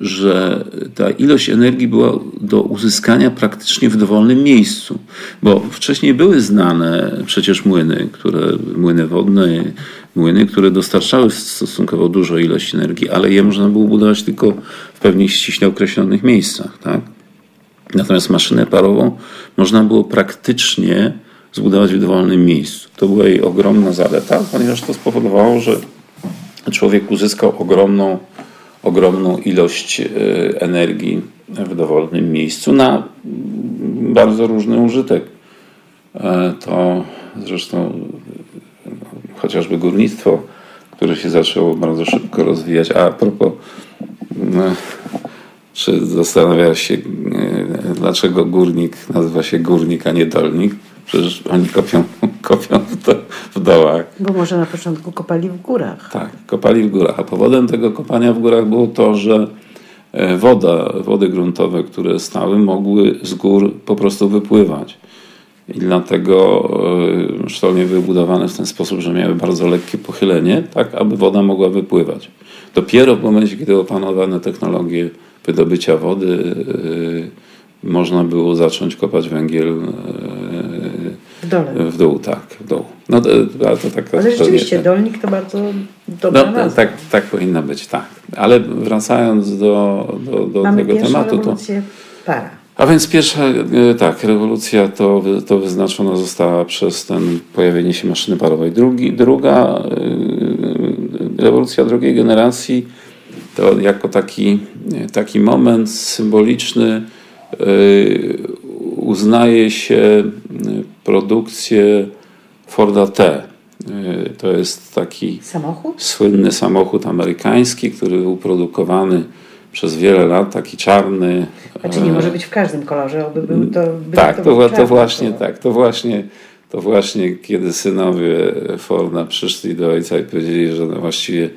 że ta ilość energii była do uzyskania praktycznie w dowolnym miejscu. Bo wcześniej były znane przecież młyny, które, młyny wodne, młyny, które dostarczały stosunkowo dużo ilość energii, ale je można było budować tylko w pewnych ściśle określonych miejscach. Tak? Natomiast maszynę parową można było praktycznie zbudować w dowolnym miejscu. To była jej ogromna zaleta, ponieważ to spowodowało, że człowiek uzyskał ogromną ogromną ilość e, energii w dowolnym miejscu na bardzo różny użytek. E, to zresztą chociażby górnictwo, które się zaczęło bardzo szybko rozwijać. A, propos, no, czy zastanawiałeś się, e, dlaczego górnik nazywa się górnik, a nie dolnik? Przecież oni kopią, kopią w, do, w dołach. Bo może na początku kopali w górach. Tak, kopali w górach. A powodem tego kopania w górach było to, że e, woda, wody gruntowe, które stały, mogły z gór po prostu wypływać. I dlatego e, sztolnie były budowane w ten sposób, że miały bardzo lekkie pochylenie, tak aby woda mogła wypływać. Dopiero w momencie, kiedy opanowano technologię wydobycia wody, e, można było zacząć kopać węgiel dole. w dół. Tak, w dół. No, ale to tak, ale rzeczywiście, dolnik to bardzo dobra no, tak, tak powinno być, tak. Ale wracając do, do, do Mamy tego tematu. To, para. A więc pierwsza, e, tak, rewolucja to, to wyznaczona została przez ten pojawienie się maszyny parowej. Drugi, druga e, rewolucja drugiej generacji to jako taki, taki moment symboliczny uznaje się produkcję Forda T. Y, to jest taki samochód? słynny samochód amerykański, który był produkowany przez wiele lat, taki czarny. Znaczy nie może być w każdym kolorze, aby był to. Tak, to, to, to właśnie, tak, to właśnie. To właśnie kiedy synowie Forda przyszli do ojca i powiedzieli, że no właściwie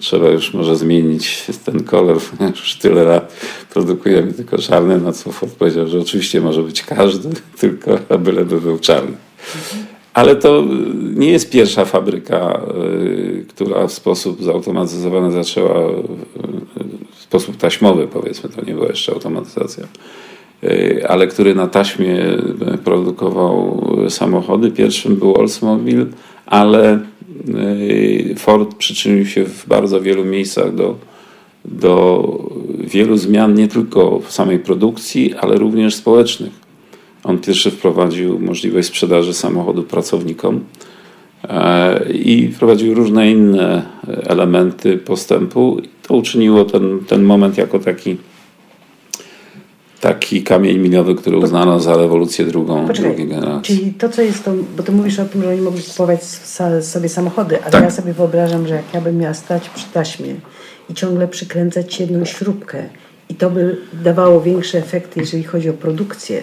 trzeba już może zmienić ten kolor, już tyle lat produkujemy tylko czarny, na co Ford powiedział, że oczywiście może być każdy, tylko byleby był czarny. Ale to nie jest pierwsza fabryka, y, która w sposób zautomatyzowany zaczęła w sposób taśmowy, powiedzmy, to nie była jeszcze automatyzacja, y, ale który na taśmie produkował samochody. Pierwszym był Oldsmobile, ale y, Ford przyczynił się w bardzo wielu miejscach do do wielu zmian nie tylko w samej produkcji, ale również społecznych. On pierwszy wprowadził możliwość sprzedaży samochodu pracownikom e, i wprowadził różne inne elementy postępu. To uczyniło ten, ten moment jako taki taki kamień milowy, który uznano za rewolucję drugą, Poczekaj, drugiej generacji. Czyli to, co jest to, bo ty mówisz o tym, że oni mogli kupować sobie samochody, ale tak. ja sobie wyobrażam, że jak ja bym miała stać przy taśmie i ciągle przykręcać jedną śrubkę. I to by dawało większe efekty, jeżeli chodzi o produkcję.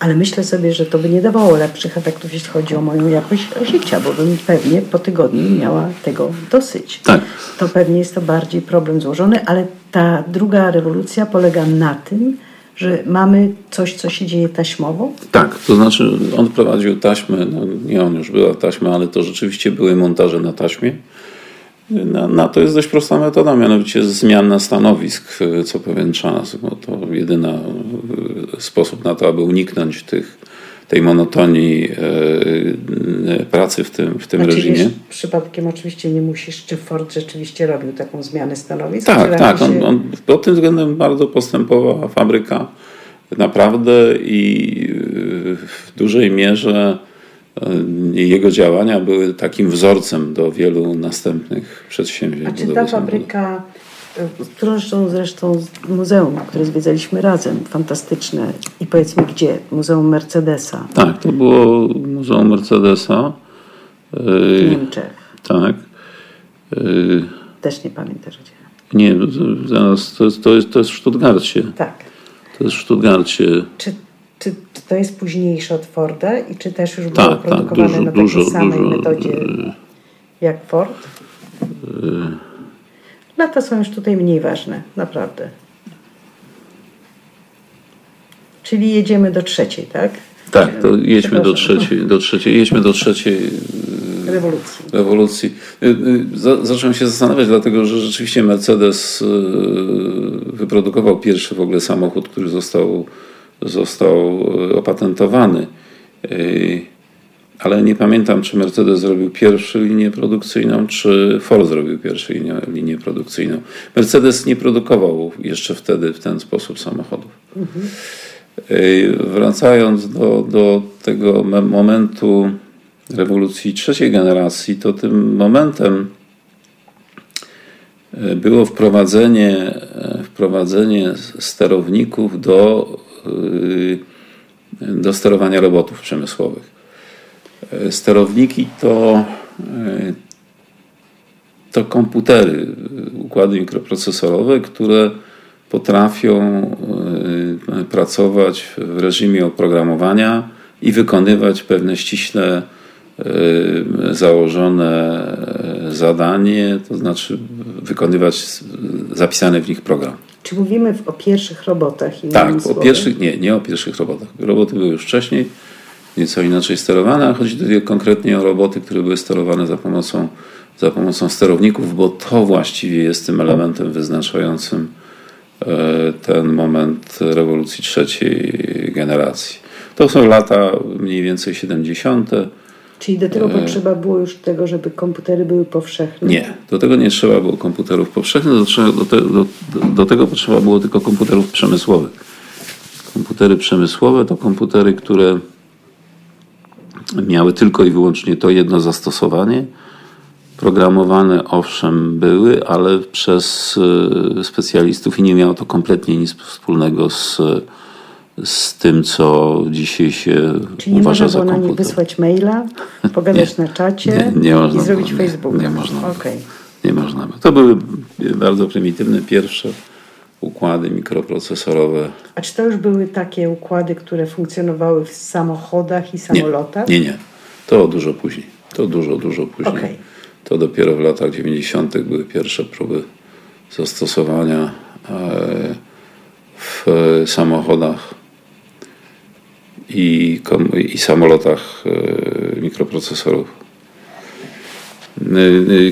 Ale myślę sobie, że to by nie dawało lepszych efektów, jeśli chodzi o moją jakość życia, bo bym pewnie po tygodniu miała tego dosyć. Tak. To pewnie jest to bardziej problem złożony, ale ta druga rewolucja polega na tym, że mamy coś, co się dzieje taśmowo? Tak, to znaczy on prowadził taśmę, no nie on już była taśma, ale to rzeczywiście były montaże na taśmie. Na, na, to jest dość prosta metoda, mianowicie zmiana stanowisk co pewien czas, bo to jedyny e, sposób na to, aby uniknąć tych, tej monotonii e, pracy w tym, w tym znaczy, reżimie. Przypadkiem oczywiście nie musisz, czy Ford rzeczywiście robił taką zmianę stanowisk? Tak, tak. Się... On, on pod tym względem bardzo postępowała fabryka naprawdę i w dużej mierze jego działania były takim wzorcem do wielu następnych przedsięwzięć. A czy ta fabryka, którą zresztą, zresztą muzeum, które zwiedzaliśmy razem, fantastyczne i powiedzmy gdzie? Muzeum Mercedesa. Tak, to było Muzeum Mercedesa. W Niemczech. Tak. Też nie pamiętasz gdzie. Nie, zaraz, to jest, to jest, to jest w Stuttgarcie. Tak. To jest w Stuttgarcie. Czy, czy, czy to jest późniejsze od Forda i czy też już było tak, tak produkowane tak, dużo, na takiej dużo, samej dużo, metodzie y, jak Ford? Lata są już tutaj mniej ważne, naprawdę. Czyli jedziemy do trzeciej, tak? Tak, to jedźmy do trzeciej, do trzeciej, jedźmy do trzeciej rewolucji. rewolucji. Y, y, zacząłem się zastanawiać, dlatego że rzeczywiście Mercedes y, wyprodukował pierwszy w ogóle samochód, który został, został opatentowany. Ale nie pamiętam, czy Mercedes zrobił pierwszą linię produkcyjną, czy Ford zrobił pierwszą linię, linię produkcyjną. Mercedes nie produkował jeszcze wtedy w ten sposób samochodów. Mhm. Wracając do, do tego momentu rewolucji trzeciej generacji, to tym momentem e, było wprowadzenie, e, wprowadzenie sterowników do, do sterowania robotów przemysłowych. Sterowniki to, to komputery, układy mikroprocesorowe, które potrafią pracować w reżimie oprogramowania i wykonywać pewne ściśle założone zadanie, to znaczy wykonywać zapisany w nich program. Czy mówimy o pierwszych robotach? Tak, o pierwszych, nie, nie o pierwszych robotach. Roboty były już wcześniej, nieco inaczej sterowane, a chodzi tutaj konkretnie o roboty, które były sterowane za pomocą, za pomocą sterowników, bo to właściwie jest tym elementem wyznaczającym e, ten moment rewolucji trzeciej generacji. To są lata mniej więcej 70. Czyli do tego e... potrzeba było już tego, żeby komputery były powszechne? Nie, do tego nie trzeba było komputerów powszechnych, do, do, do, do tego potrzeba było tylko komputerów przemysłowych. Komputery przemysłowe to komputery, które miały tylko i wyłącznie to jedno zastosowanie. Programowane owszem były, ale przez e, specjalistów i nie miało to kompletnie nic wspólnego z z tym, co dzisiaj się Czyli nie można było na nie wysłać maila, pogadać na czacie nie, nie można i zrobić było, Facebooka. Nie, nie można. Okay. Nie można. To były bardzo prymitywne pierwsze układy mikroprocesorowe. A czy to już były takie układy, które funkcjonowały w samochodach i samolotach? Nie, nie. nie. To dużo później. To dużo, dużo później. Okay. To dopiero w latach 90. były pierwsze próby zastosowania e, w samochodach i, i samolotach e, mikroprocesorów,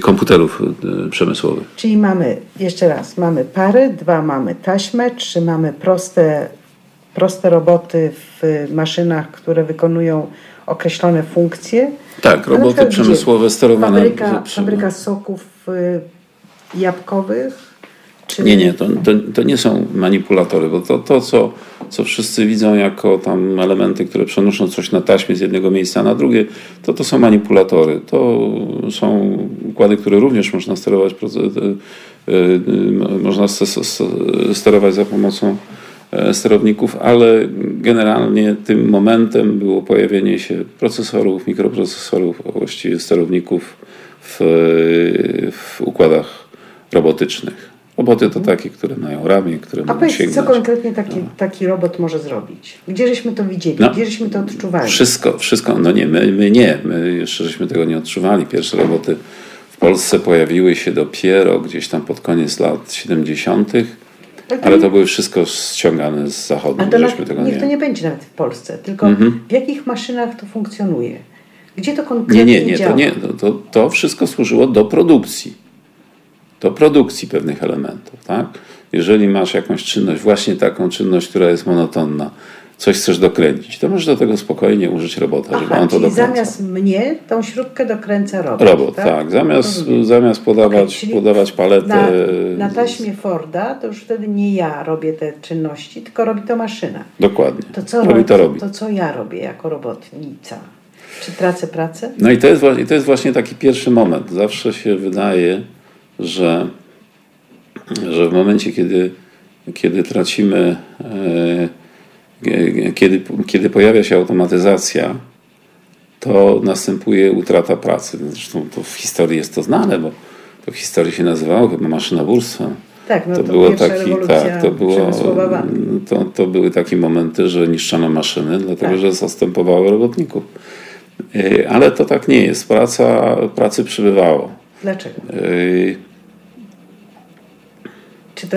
komputerów przemysłowych. Czyli mamy, jeszcze raz, mamy pary, dwa mamy taśmę, trzy mamy proste, proste roboty w maszynach, które wykonują określone funkcje. Tak, roboty przemysłowe sterowane. Fabryka, fabryka soków jabłkowych, czy... Nie, nie, to, to, to, nie są manipulatory, bo to, to co, co wszyscy widzą jako tam elementy, które przenoszą coś na taśmie z jednego miejsca na drugie, to to są manipulatory. To są układy, które również można sterować, e, e, można sterować za pomocą e, sterowników, ale generalnie tym momentem było pojawienie się procesorów, mikroprocesorów, a właściwie sterowników w, w układach robotycznych. Roboty to takie, które mają ramię, które A powiedz, co konkretnie taki, no. taki robot może zrobić? Gdzie żeśmy to widzieli? No, Gdzie żeśmy to odczuwali? Wszystko, wszystko. No nie, my, my nie. My jeszcze żeśmy tego nie odczuwali. Pierwsze roboty w Polsce pojawiły się dopiero gdzieś tam pod koniec lat 70., okay. ale to były wszystko ściągane z zachodu. Ale to na, tego niech nie. to nie będzie nawet w Polsce, tylko mhm. w jakich maszynach to funkcjonuje? Gdzie to konkretnie Nie, nie, nie. Działa? To, nie to, to wszystko służyło do produkcji do produkcji pewnych elementów. Tak? Jeżeli masz jakąś czynność, właśnie taką czynność, która jest monotonna, coś chcesz dokręcić, to możesz do tego spokojnie użyć robota, Aha, żeby on to dokręcał. zamiast mnie tą śrubkę dokręca robot. Robot, tak. tak. Zamiast, zamiast podawać, okay, podawać paletę... Na, na taśmie Forda to już wtedy nie ja robię te czynności, tylko robi to maszyna. Dokładnie. To co, robi, to, robi. to co ja robię jako robotnica? Czy tracę pracę? No i to jest, to jest właśnie taki pierwszy moment. Zawsze się wydaje, że, że w momencie, kiedy, kiedy tracimy, e, kiedy, kiedy pojawia się automatyzacja, to następuje utrata pracy. Zresztą to w historii jest to znane, bo to w historii się nazywało chyba maszynobórstwem. Tak, no to, to było taki, tak, to, było, to, to były takie momenty, że niszczono maszyny, dlatego tak. że zastępowały robotników. Y, ale to tak nie jest. Praca, pracy przybywało. Dlaczego? Y... Czy to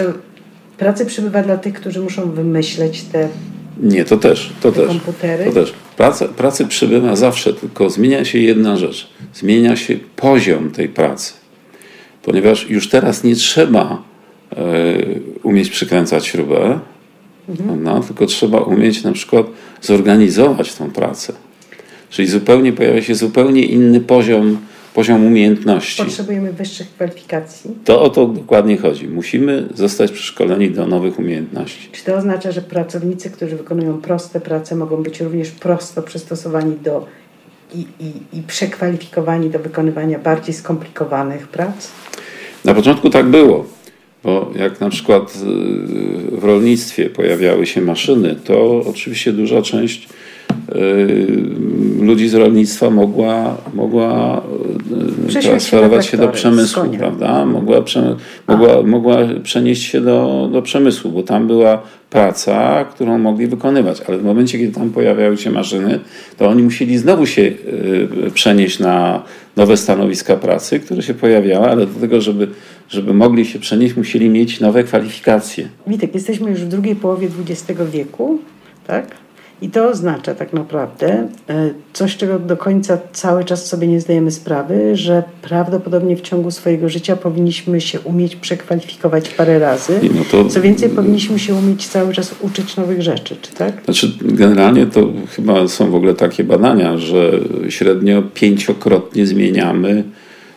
pracy przybywa dla tych, którzy muszą wymyśleć te nie, to też. To też. Komputery? To też. Praca, pracy przybywa zawsze, tylko zmienia się jedna rzecz. Zmienia się poziom tej pracy. Ponieważ już teraz nie trzeba y, umieć przykręcać śrubę, mhm. no, tylko trzeba umieć na przykład zorganizować tą pracę. Czyli zupełnie pojawia się zupełnie inny poziom poziom umiejętności. Potrzebujemy wyższych kwalifikacji. To o to dokładnie chodzi. Musimy zostać przeszkoleni do nowych umiejętności. Czy to oznacza, że pracownicy, którzy wykonują proste prace, mogą być również prosto przystosowani do i, i, i przekwalifikowani do wykonywania bardziej skomplikowanych prac? Na początku tak było. Bo jak na przykład w rolnictwie pojawiały się maszyny, to oczywiście duża część Y, ludzi z rolnictwa mogła, mogła y, transferować się do przemysłu, prawda? Mogła, prze, mogła, mogła przenieść się do, do przemysłu, bo tam była praca, którą mogli wykonywać, ale w momencie, kiedy tam pojawiały się maszyny, to oni musieli znowu się y, przenieść na nowe stanowiska pracy, które się pojawiały, ale do tego, żeby, żeby mogli się przenieść, musieli mieć nowe kwalifikacje. Witek, jesteśmy już w drugiej połowie XX wieku, tak? I to oznacza tak naprawdę e, coś, czego do końca cały czas sobie nie zdajemy sprawy, że prawdopodobnie w ciągu swojego życia powinniśmy się umieć przekwalifikować parę razy. No to... Co więcej, powinniśmy się umieć cały czas uczyć nowych rzeczy, czy tak? Znaczy, generalnie to chyba są w ogóle takie badania, że średnio pięciokrotnie zmieniamy,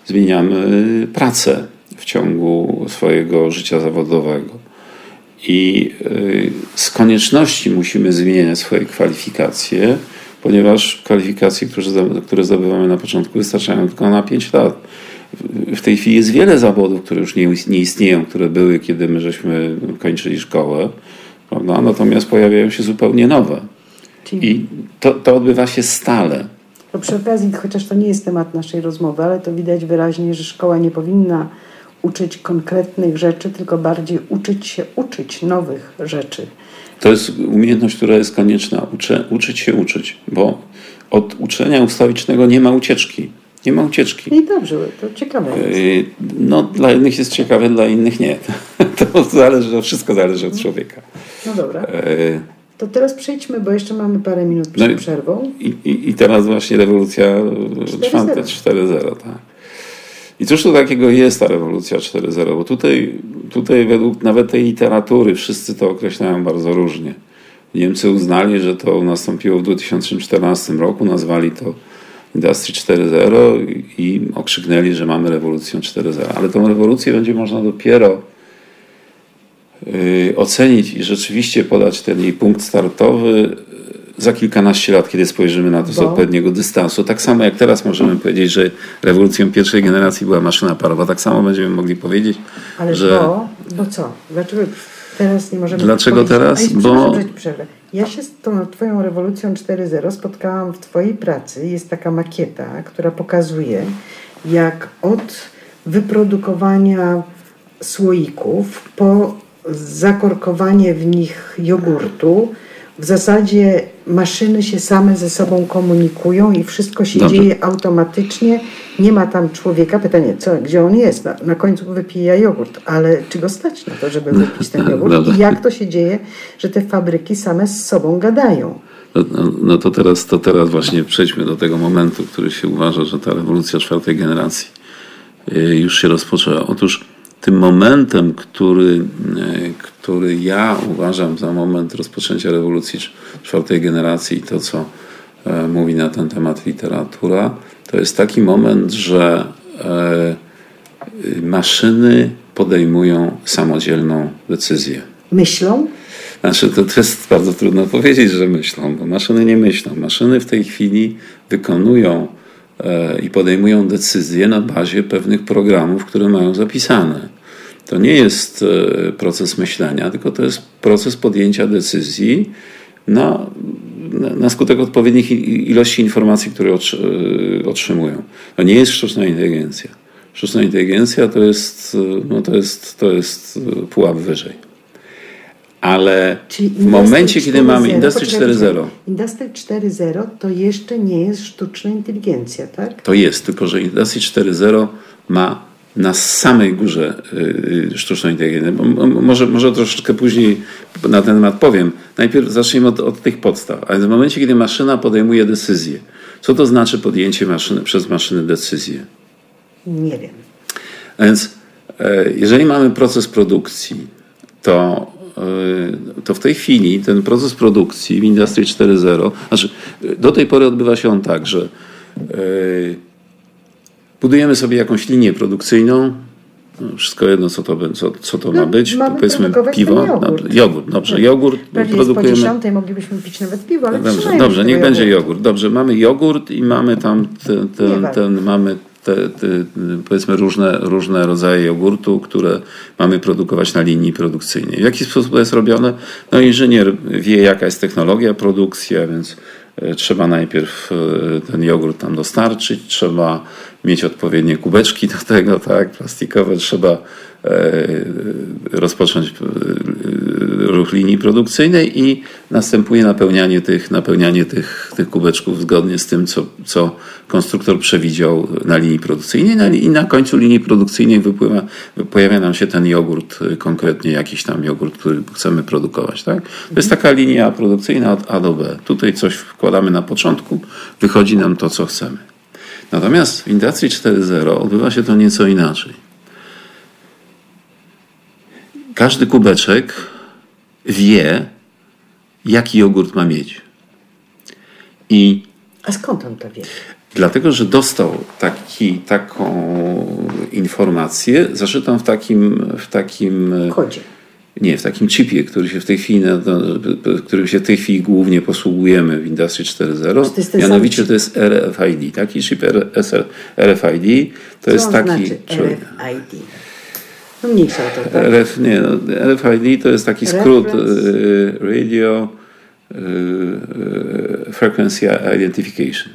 zmieniamy pracę w ciągu swojego życia zawodowego. I y, z konieczności musimy zmieniać swoje kwalifikacje, ponieważ kwalifikacje, które zdobywamy na początku, wystarczają tylko na 5 lat. W tej chwili jest wiele zawodów, które już nie, nie istnieją, które były, kiedy my żeśmy kończyli szkołę, prawda? natomiast pojawiają się zupełnie nowe. I to, to odbywa się stale. To przy okazji, chociaż to nie jest temat naszej rozmowy, ale to widać wyraźnie, że szkoła nie powinna uczyć konkretnych rzeczy, tylko bardziej uczyć się uczyć nowych rzeczy. To jest umiejętność, która jest konieczna. Uczy, uczyć się uczyć, bo od uczenia ustawicznego nie ma ucieczki. Nie ma ucieczki. I dobrze, to ciekawe jest. Y, no, dla jednych jest ciekawe, dla innych nie. To zależy, to wszystko zależy od człowieka. No dobra. Y, to teraz przejdźmy, bo jeszcze mamy parę minut przed no przerwą. I, i, I teraz właśnie rewolucja 4.0, tak. I cóż to takiego jest ta rewolucja 4.0? Bo tutaj, tutaj według nawet tej literatury wszyscy to określają bardzo różnie. Niemcy uznali, że to nastąpiło w 2014 roku, nazwali to Industry 4.0 i okrzyknęli, że mamy rewolucję 4.0. Ale tą rewolucję będzie można dopiero yy, ocenić i rzeczywiście podać ten jej punkt startowy za kilkanaście lat, kiedy spojrzymy na to z odpowiedniego dystansu. Tak samo jak teraz możemy powiedzieć, że rewolucją pierwszej generacji była maszyna parowa, tak samo będziemy mogli powiedzieć, Ale że... bo, bo co? Dlaczego teraz nie możemy... Dlaczego teraz? Bo... Ja się z tą twoją rewolucją 4.0 spotkałam w twojej pracy. Jest taka makieta, która pokazuje, jak od wyprodukowania słoików po zakorkowanie w nich jogurtu w zasadzie maszyny się same ze sobą komunikują i wszystko się Dobrze. dzieje automatycznie. Nie ma tam człowieka. Pytanie, co, gdzie on jest? Na, na końcu wypija jogurt, ale czy go stać na to, żeby wypić ten jogurt? I jak to się dzieje, że te fabryki same z sobą gadają? No, no, no, to, teraz, to teraz właśnie przejdźmy do tego momentu, który się uważa, że ta rewolucja czwartej generacji y, już się rozpoczęła. Otóż tym momentem, który, e, który ja uważam za moment rozpoczęcia rewolucji czwartej generacji i to, co e, mówi na ten temat literatura, to jest taki moment, że e, maszyny podejmują samodzielną decyzję. Myślą? Znaczy, to, to jest bardzo trudno powiedzieć, że myślą, bo maszyny nie myślą. Maszyny w tej chwili wykonują i podejmują decyzje na bazie pewnych programów, które mają zapisane. To nie jest e, proces myślenia, tylko to jest proces podjęcia decyzji na, na skutek odpowiednich ilości informacji, które e, otrzymują. To nie jest sztuczna inteligencja. sztuczna inteligencja to jest, no to jest, to jest pułap wyżej. Ale Czyli w momencie, kiedy mamy Industry 4.0. Industry 4.0 to jeszcze nie jest sztuczna inteligencja, tak? To jest, tylko że Industry 4.0 ma na samej górze y, y, sztuczną inteligencję. Może, może troszeczkę później na ten temat powiem. Najpierw zacznijmy od, od tych podstaw. Ale w momencie, kiedy maszyna podejmuje decyzję, co to znaczy podjęcie maszyny, przez maszynę decyzji? Nie wiem. A więc e, jeżeli mamy proces produkcji, to, to w tej chwili ten proces produkcji w Industry 4.0, znaczy do tej pory odbywa się on tak, że e, budujemy sobie jakąś linię produkcyjną, no, wszystko jedno, co to, co, co to no, ma być. Powiedzmy piwo. Jogurt. jogurt. Dobrze, tak. jogurt Pewnie produkujemy. po dziesiątej moglibyśmy pić nawet piwo, ale Dobrze, dobrze niech będzie jogurt. Dobrze, mamy jogurt i mamy tam ten, ten, ten mamy te, te, powiedzmy różne, różne rodzaje jogurtu, które mamy produkować na linii produkcyjnej. W jaki sposób to jest robione? No inżynier wie jaka jest technologia produkcji, a więc e, trzeba najpierw e, ten jogurt tam dostarczyć, trzeba mieć odpowiednie kubeczki do tego, tak, plastikowe, trzeba rozpocząć e, ruch linii produkcyjnej i następuje napełnianie tych, napełnianie tych, tych kubeczków zgodnie z tym, co, co konstruktor przewidział na linii produkcyjnej i na końcu linii produkcyjnej wypływa, pojawia nam się ten jogurt, konkretnie jakiś tam jogurt, który chcemy produkować. Tak? To jest taka linia produkcyjna od A do B. Tutaj coś wkładamy na początku, wychodzi nam to, co chcemy. Natomiast w Industry 4.0 odbywa się to nieco inaczej. Każdy kubeczek wie, jaki jogurt ma mieć. I A skąd on to wie? Dlatego, że dostał taki, taką informację zaszytą w takim, w takim kodzie. Nie, w takim chipie, który się w tej chwili, którym się w tej chwili głównie posługujemy w Industry 4.0. Mianowicie to jest RFID. Taki chip RFID to Co jest taki. Znaczy RFID? No mniejsza to, tak? Nie, no, RFID to jest taki skrót y, Radio y, y, Frequency Identification.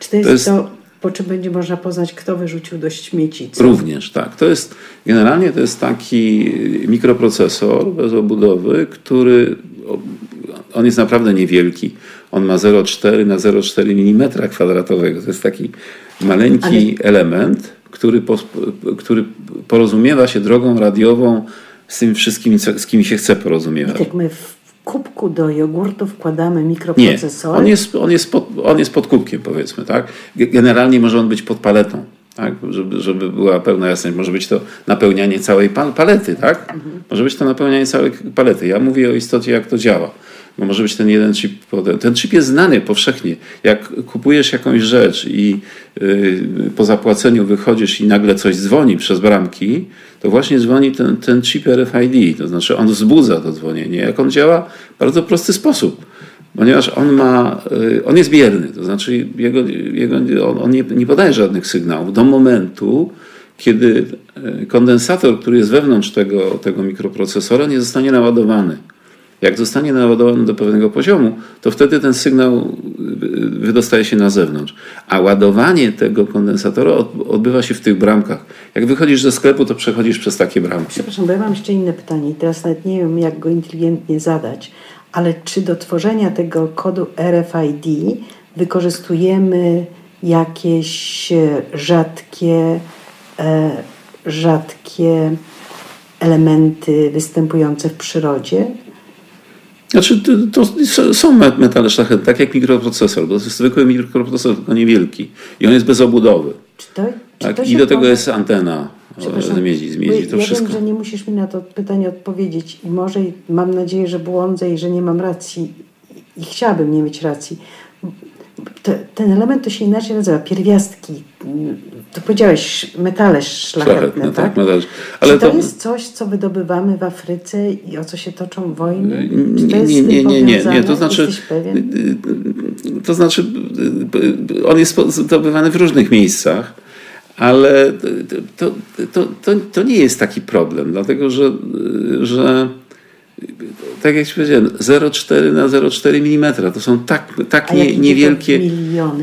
Czy to jest, to jest to po czym będzie można poznać, kto wyrzucił do śmieci. Co? Również, tak. To jest, generalnie to jest taki mikroprocesor bez obudowy, który on jest naprawdę niewielki. On ma 0,4 na 0,4 mm kwadratowego. To jest taki maleńki Ale... element, który, po, który porozumiewa się drogą radiową z tym wszystkim, z kim się chce porozumiewać. Tak, my w kubku do jogurtu wkładamy mikroprocesor? Nie, on jest, on, jest pod, on jest pod kubkiem powiedzmy, tak? Generalnie może on być pod paletą, tak? Żeby, żeby była pełna jasność. Może być to napełnianie całej palety, tak? Mhm. Może być to napełnianie całej palety. Ja mówię o istocie, jak to działa. Bo może być ten jeden chip. Ten chip jest znany powszechnie. Jak kupujesz jakąś rzecz i yy, po zapłaceniu wychodzisz i nagle coś dzwoni przez bramki, to właśnie dzwoni ten, ten chip RFID, to znaczy on wzbudza to dzwonienie. Jak on działa? W bardzo prosty sposób. Ponieważ on ma, y, on jest bierny, to znaczy jego, jego, on, on nie, nie podaje żadnych sygnałów do momentu, kiedy y, kondensator, który jest wewnątrz tego, tego mikroprocesora, nie zostanie naładowany. Jak zostanie naładowany do pewnego poziomu, to wtedy ten sygnał wydostaje się na zewnątrz. A ładowanie tego kondensatora odbywa się w tych bramkach. Jak wychodzisz ze sklepu, to przechodzisz przez takie bramki. Przepraszam, bo ja mam jeszcze inne pytanie i teraz nawet nie wiem, jak go inteligentnie zadać, ale czy do tworzenia tego kodu RFID wykorzystujemy jakieś e, rzadkie, e, rzadkie elementy występujące w przyrodzie? Znaczy, to, to są metale szlachetne, tak jak mikroprocesor. To jest zwykły mikroprocesor, tylko niewielki. I on jest bez obudowy. Czy to, czy tak? I do tego jest antena z miedzi, z miedzi to ja wszystko. wiem, że nie musisz mi na to pytanie odpowiedzieć i może mam nadzieję, że błądzę i że nie mam racji i chciałabym nie mieć racji ten element to się inaczej nazywa, pierwiastki. To powiedziałeś, metale szlachetne, szlachetne tak? tak. Ale Czy to, to, jest coś, co wydobywamy w Afryce i o co się toczą wojny? Czy to nie, nie, nie, nie, nie, to znaczy, to znaczy, on jest zdobywany w różnych miejscach, ale to, to, to, to nie jest taki problem, dlatego że, że tak jak ci powiedziałem, 0,4 na 0,4 mm. To są tak, tak nie, niewielkie,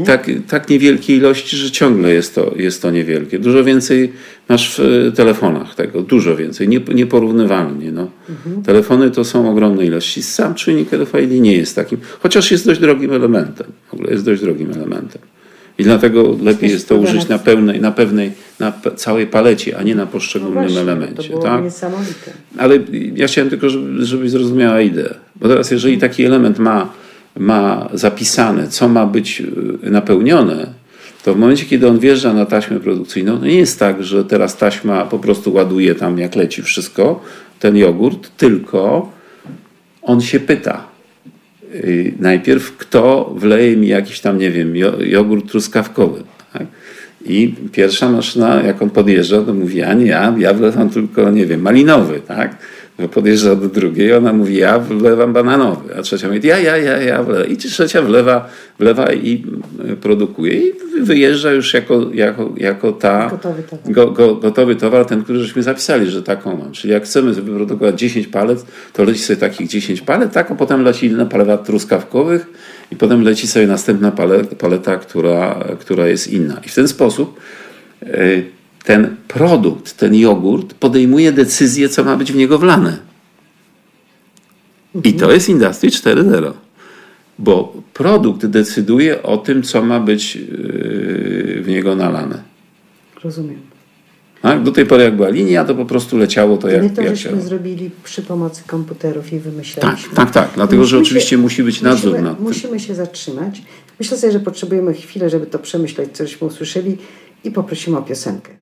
tak, tak niewielkie ilości, że ciągle jest to, jest to niewielkie. Dużo więcej masz w telefonach tego, dużo więcej, nie, nieporównywalnie. No. Mhm. Telefony to są ogromne ilości. Sam czujnik RFID nie jest takim, chociaż jest dość drogim elementem. W ogóle jest dość drogim elementem. I dlatego lepiej jest to użyć na pełnej, na pewnej, na całej palecie, a nie na poszczególnym no właśnie, elemencie. To było tak? niesamowite. Ale ja chciałem tylko, żeby, żebyś zrozumiała ideę. Bo teraz, jeżeli taki element ma, ma zapisane, co ma być y, napełnione, to w momencie, kiedy on wjeżdża na taśmę produkcyjną, to nie jest tak, że teraz taśma po prostu ładuje tam, jak leci wszystko, ten jogurt, tylko on się pyta, najpierw kto wleje mi jakiś tam, nie wiem, jogurt truskawkowy. Tak? I pierwsza maszyna, jak on podjeżdża, to mówi, a nie ja, ja wlewam tylko, nie wiem, malinowy, tak? Podjeżdża do drugiej, ona mówi, ja wlewam bananowy, a trzecia mówi, ja, ja, ja, ja wlewam. I trzecia wlewa, wlewa i e, produkuje i wyjeżdża już jako, jako, jako ta gotowy towar. Go, go, gotowy towar, ten, który żeśmy zapisali, że taką mam. Czyli jak chcemy sobie produkować 10 palet, to leci sobie takich 10 palet, tak, a potem leci inna paleta truskawkowych i potem leci sobie następna paleta, paleta która, która jest inna. I w ten sposób yy, ten produkt, ten jogurt podejmuje decyzję, co ma być w niego wlane. I to jest Industry 4.0. Bo produkt decyduje o tym, co ma być yy, w niego nalane. Rozumiem. Tak? Do tej pory jak była linia, to po prostu leciało to jak My to jak żeśmy chciało. zrobili przy pomocy komputerów i wymyślaliśmy. Tak, tak, tak. Dlatego, że oczywiście się, musi być nadzór musimy, nad tym. Musimy się zatrzymać. Myślę sobie, że potrzebujemy chwilę, żeby to przemyśleć, co żeśmy usłyszeli i poprosimy o piosenkę.